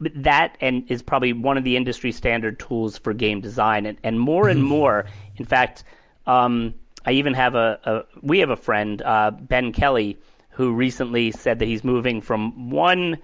that and is probably one of the industry standard tools for game design, and, and more and mm-hmm. more. In fact, um, I even have a, a, we have a friend uh, Ben Kelly who recently said that he's moving from one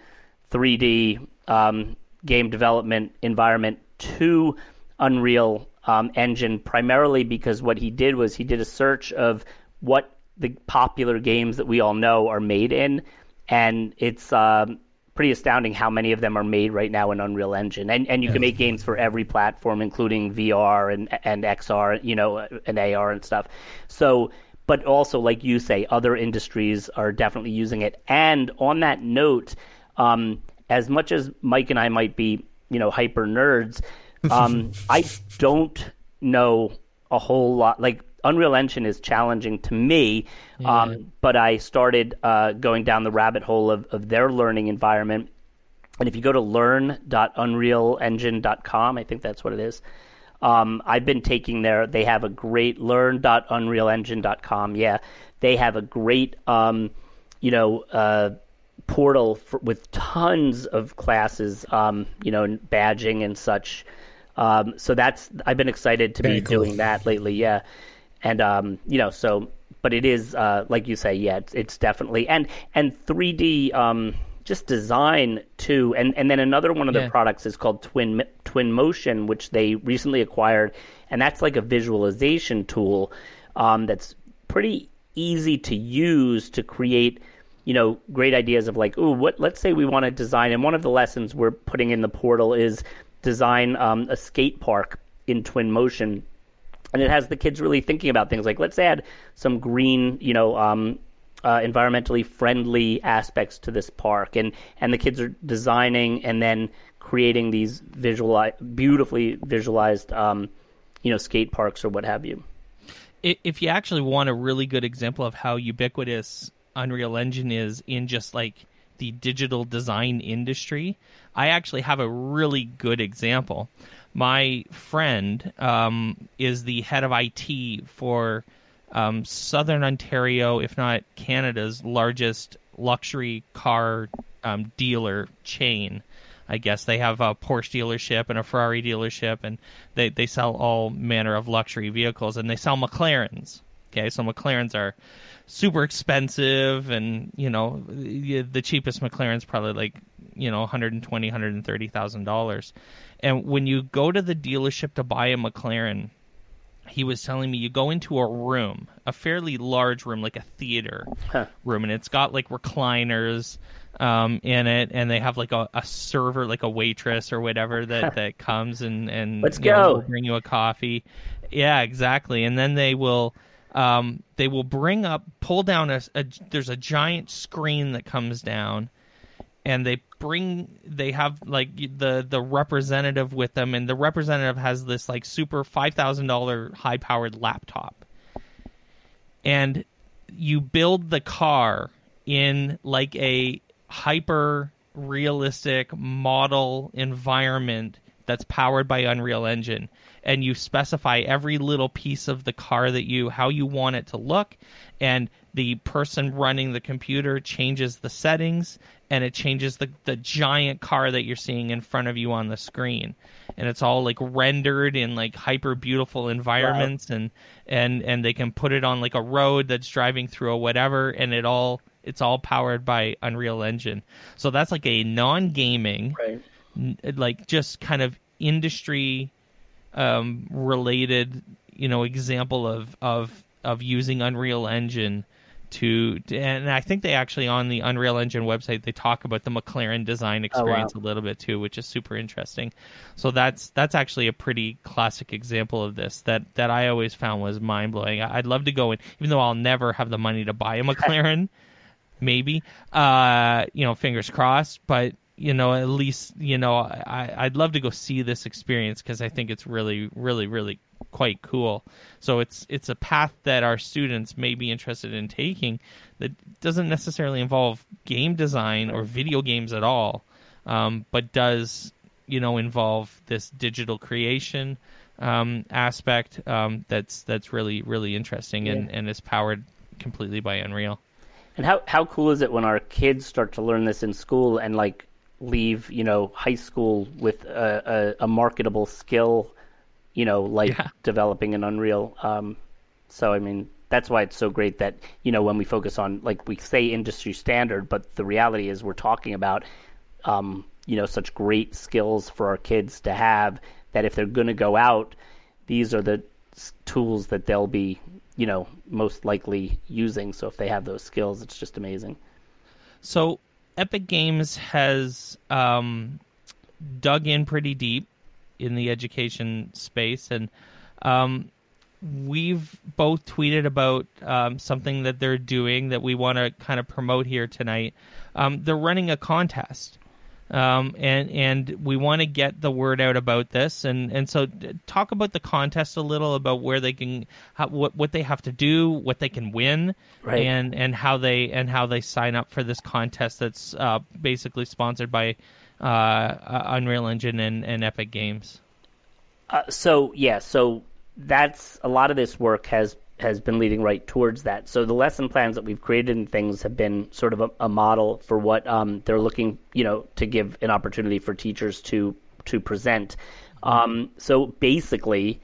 3D um, game development environment to Unreal um, Engine, primarily because what he did was he did a search of what the popular games that we all know are made in, and it's um, pretty astounding how many of them are made right now in Unreal Engine, and and you can make games for every platform, including VR and and XR, you know, and AR and stuff. So, but also like you say, other industries are definitely using it. And on that note, um, as much as Mike and I might be, you know, hyper nerds, um, (laughs) I don't know a whole lot. Like Unreal Engine is challenging to me, yeah. um, but I started uh, going down the rabbit hole of, of their learning environment. And if you go to learn.unrealengine.com, I think that's what it is. Um, I've been taking their, they have a great learn.unrealengine.com. Yeah, they have a great, um, you know, uh, portal for, with tons of classes, um, you know, badging and such. Um, so that's I've been excited to Very be cool. doing that lately. Yeah and um, you know, so but it is uh, like you say, yeah, it's, it's definitely and and 3D um, just design too, and and then another one of their products is called Twin Twin Motion, which they recently acquired, and that's like a visualization tool um, that's pretty easy to use to create you know, great ideas of like, ooh, what? Let's say we want to design, and one of the lessons we're putting in the portal is design um, a skate park in Twinmotion, and it has the kids really thinking about things like, let's add some green, you know, um, uh, environmentally friendly aspects to this park, and and the kids are designing and then creating these visual, beautifully visualized, um, you know, skate parks or what have you. If you actually want a really good example of how ubiquitous Unreal Engine is in just like the digital design industry, I actually have a really good example. My friend um, is the head of IT for um, Southern Ontario, if not Canada's largest luxury car um, dealer chain. I guess they have a Porsche dealership and a Ferrari dealership, and they, they sell all manner of luxury vehicles, and they sell McLarens. Okay, so McLarens are super expensive, and you know the cheapest McLaren's probably like you know 120 130,000 dollars. And when you go to the dealership to buy a McLaren, he was telling me you go into a room, a fairly large room, like a theater huh. room, and it's got like recliners um, in it, and they have like a, a, server, like a waitress or whatever that, that comes and and let's go know, bring you a coffee. Yeah, exactly. And then they will um, they will bring up, pull down a, a there's a giant screen that comes down and they bring they have like the the representative with them and the representative has this like super $5000 high powered laptop. And you build the car in like a hyper realistic model environment that's powered by Unreal Engine and you specify every little piece of the car that you how you want it to look and the person running the computer changes the settings and it changes the, the giant car that you're seeing in front of you on the screen and it's all like rendered in like hyper beautiful environments wow. and and and they can put it on like a road that's driving through or whatever and it all it's all powered by unreal engine so that's like a non-gaming right. like just kind of industry um, related you know example of of of using unreal engine to, and I think they actually on the Unreal Engine website they talk about the McLaren design experience oh, wow. a little bit too, which is super interesting. So that's that's actually a pretty classic example of this that that I always found was mind blowing. I'd love to go in, even though I'll never have the money to buy a (laughs) McLaren, maybe. Uh, you know, fingers crossed, but you know, at least you know, I I'd love to go see this experience because I think it's really, really, really quite cool. So it's it's a path that our students may be interested in taking that doesn't necessarily involve game design or video games at all, um, but does you know involve this digital creation um, aspect um, that's that's really really interesting yeah. and, and is powered completely by Unreal. And how how cool is it when our kids start to learn this in school and like leave you know high school with a, a, a marketable skill you know, like yeah. developing an Unreal. Um, so I mean, that's why it's so great that you know when we focus on like we say industry standard, but the reality is we're talking about um, you know such great skills for our kids to have that if they're going to go out, these are the tools that they'll be you know most likely using. So if they have those skills, it's just amazing. So Epic Games has um, dug in pretty deep in the education space, and um, we've both tweeted about um, something that they're doing that we want to kind of promote here tonight. Um, they're running a contest. Um, and and we want to get the word out about this, and, and so talk about the contest a little about where they can, how, what what they have to do, what they can win, right. and and how they and how they sign up for this contest that's uh, basically sponsored by uh, uh, Unreal Engine and, and Epic Games. Uh, so yeah, so that's a lot of this work has has been leading right towards that. So the lesson plans that we've created and things have been sort of a, a model for what um, they're looking, you know, to give an opportunity for teachers to to present. Um, so basically,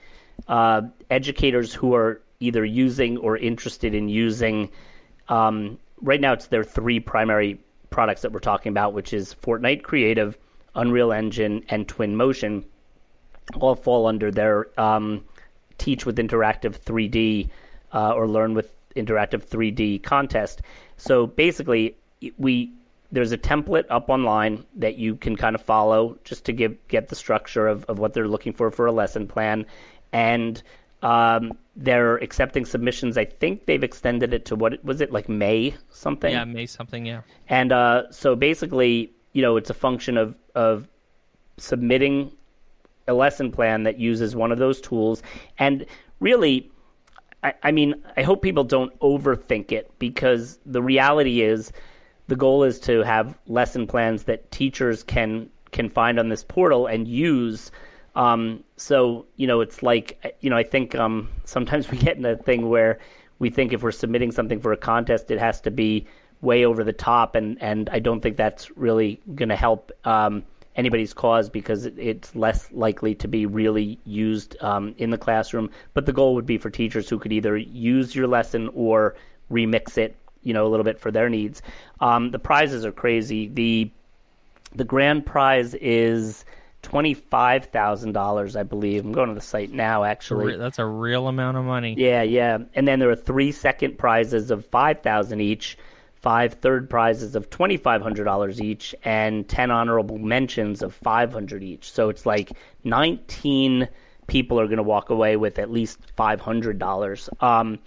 uh, educators who are either using or interested in using, um, right now it's their three primary products that we're talking about, which is Fortnite Creative, Unreal Engine, and Twinmotion, all fall under their um, Teach with Interactive 3D uh, or Learn with Interactive 3D contest. So basically, we there's a template up online that you can kind of follow just to give get the structure of, of what they're looking for for a lesson plan, and um, they're accepting submissions. I think they've extended it to what was it like May something? Yeah, May something. Yeah. And uh, so basically, you know, it's a function of of submitting a lesson plan that uses one of those tools, and really. I, I mean, I hope people don't overthink it because the reality is the goal is to have lesson plans that teachers can can find on this portal and use. Um, so you know, it's like you know, I think um, sometimes (laughs) we get in a thing where we think if we're submitting something for a contest, it has to be way over the top, and and I don't think that's really going to help. Um, anybody's cause because it's less likely to be really used um, in the classroom. But the goal would be for teachers who could either use your lesson or remix it, you know, a little bit for their needs. Um, the prizes are crazy. the The grand prize is twenty-five thousand dollars, I believe. I'm going to the site now. Actually, that's a real amount of money. Yeah, yeah. And then there are three second prizes of five thousand each, five third prizes of twenty-five hundred dollars each, and ten honorable mentions of five hundred each. So it's like nineteen people are going to walk away with at least five hundred dollars. Um,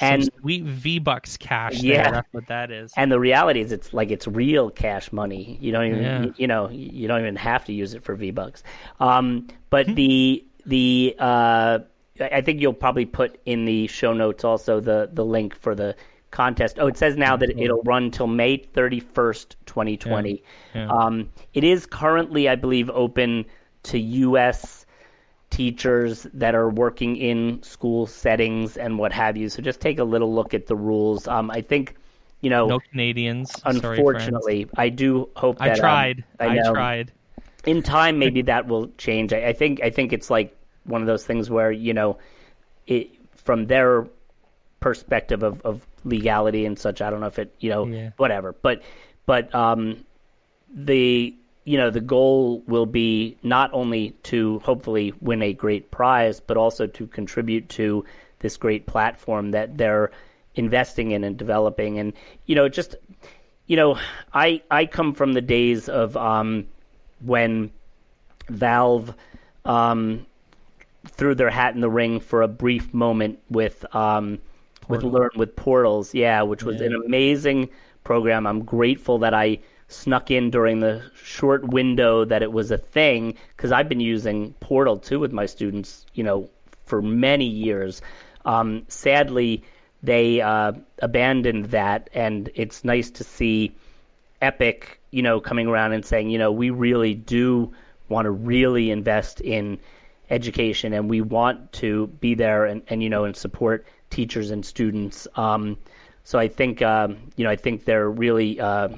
and we V Bucks cash. Yeah, there. that's what that is. And the reality is, it's like it's real cash money. You don't even, yeah. you, you, know, you don't even have to use it for V Bucks. Um, but hmm. the the uh, I think you'll probably put in the show notes also the the link for the contest. Oh, it says now that it'll run till May thirty first, twenty twenty. Yeah. Um, it is currently, I believe, open to U.S teachers that are working in school settings and what have you. So just take a little look at the rules. Um, I think, you know, no Canadians. Unfortunately, Sorry, I do hope that I tried. Um, I, I, tried. In time, maybe that will change. I, I, think. I think it's like one of those things where you know, it from their perspective of, of legality and such. I don't know if it, you know, yeah. whatever. But but um, the you know, the goal will be not only to hopefully win a great prize, but also to contribute to this great platform that they're investing in and developing. And, you know, just, you know, I, I come from the days of um, when Valve um, threw their hat in the ring for a brief moment with, um, with Learn with Portals. Yeah, which was yeah. an amazing program. I'm grateful that I snuck in during the short window that it was a thing because I've been using Portal 2 with my students, you know, for many years. Um, sadly, they uh, abandoned that, and it's nice to see Epic, you know, coming around and saying, you know, we really do want to really invest in education, and we want to be there and, and you know, and support teachers and students. Um, so I think, um, you know, I think they're really uh,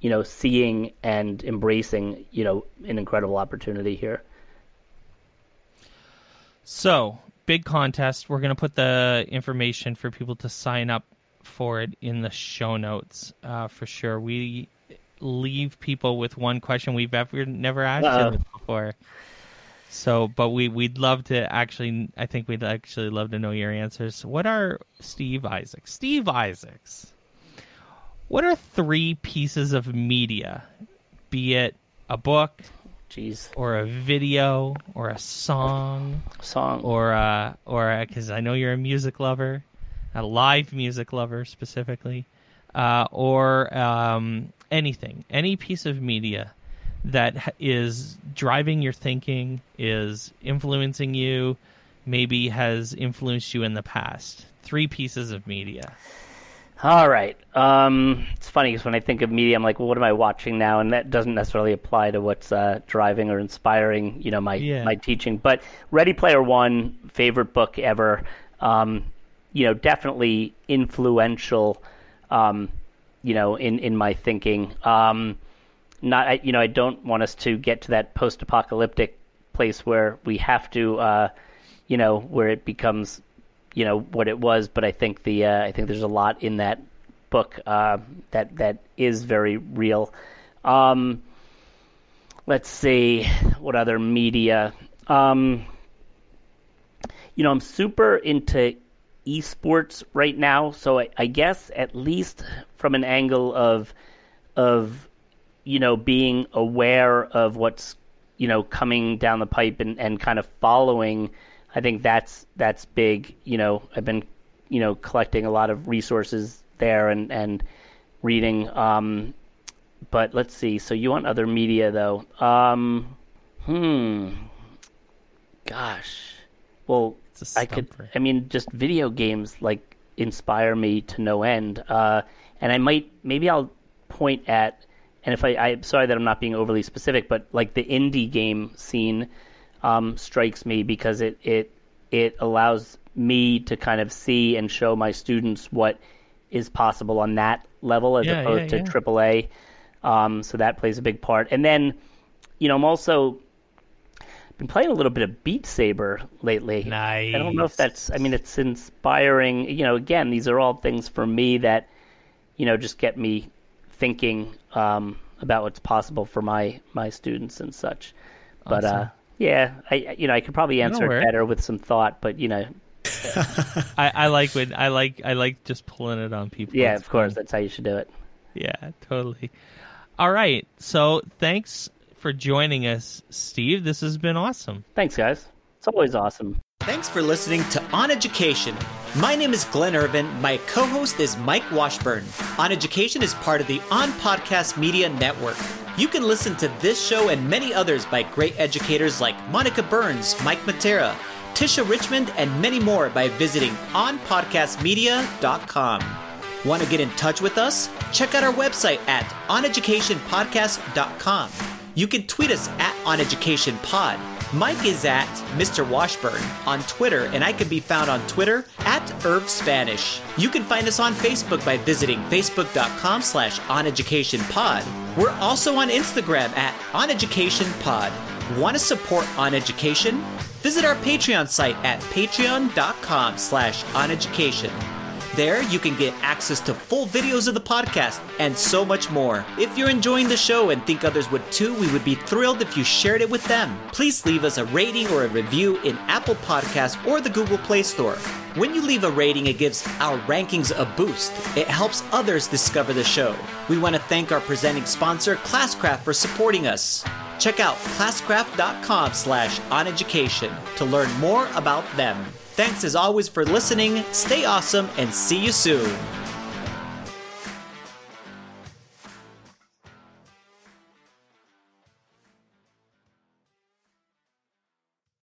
you know, seeing and embracing, you know, an incredible opportunity here. So, big contest. We're going to put the information for people to sign up for it in the show notes uh, for sure. We leave people with one question we've ever never asked uh before. So, but we we'd love to actually. I think we'd actually love to know your answers. What are Steve Isaacs? Steve Isaacs what are three pieces of media, be it a book, Jeez. or a video, or a song, song, or uh, or because I know you're a music lover, a live music lover specifically, uh, or um, anything, any piece of media that is driving your thinking, is influencing you, maybe has influenced you in the past. Three pieces of media. All right. Um, it's funny because when I think of media, I'm like, well, what am I watching now? And that doesn't necessarily apply to what's uh, driving or inspiring, you know, my yeah. my teaching. But Ready Player One, favorite book ever. Um, you know, definitely influential. Um, you know, in in my thinking. Um, not, you know, I don't want us to get to that post-apocalyptic place where we have to, uh, you know, where it becomes you know what it was, but I think the uh, I think there's a lot in that book uh, that that is very real. Um, let's see what other media. Um, you know, I'm super into esports right now, so I, I guess at least from an angle of of you know being aware of what's you know coming down the pipe and, and kind of following i think that's that's big. You know i've been you know collecting a lot of resources there and and reading um but let's see. So you want other media though. Um hmm. Gosh. Well i could i mean just video games like inspire me to no end. Uh and i might maybe i'll point at and if I, I'm sorry that I'm not being overly specific, but like the indie game scene um, strikes me because it it it allows me to kind of see and show my students what is possible on that level as Yeah, opposed yeah, to yeah. AAA. Um, so that plays a big part. And then, you know, I'm also been playing a little bit of Beat Saber lately. Nice. I don't know if that's. I mean, it's inspiring. You know, again, these are all things for me that, you know, just get me thinking um, about what's possible for my my students and such. But uh, yeah, I you know I could probably answer worry. it better with some thought. But you know, (laughs) I, I like when I like I like just pulling it on people. yeah, It's of course, that's how you should do it. Yeah, totally. All right. So thanks for joining us, Steve. This has been awesome. Thanks, guys. It's always awesome. Thanks for listening to On Education. My name is Glenn Irvin. My co host is Mike Washburn. On Education is part of the On Podcast Media Network. You can listen to this show and many others by great educators like Monica Burns, Mike Matera, Tisha Richmond, and many more by visiting onpodcastmedia.com. Want to get in touch with us? Check out our website at oneducationpodcast.com. You can tweet us at oneducationpod. Mike is at Mr. Washburn on Twitter, and I can be found on Twitter at Irv Spanish. You can find us on Facebook by visiting facebook.com slash oneducationpod. We're also on Instagram at oneducationpod. Want to support On Education? Visit our Patreon site at patreon.com slash oneducation. There, you can get access to full videos of the podcast and so much more. If you're enjoying the show and think others would too, we would be thrilled if you shared it with them. Please leave us a rating or a review in Apple Podcasts or the Google Play Store. When you leave a rating, it gives our rankings a boost. It helps others discover the show. We want to thank our presenting sponsor, Classcraft, for supporting us. Check out classcraft.com slash oneducation to learn more about them. Thanks as always for listening, stay awesome, and see you soon.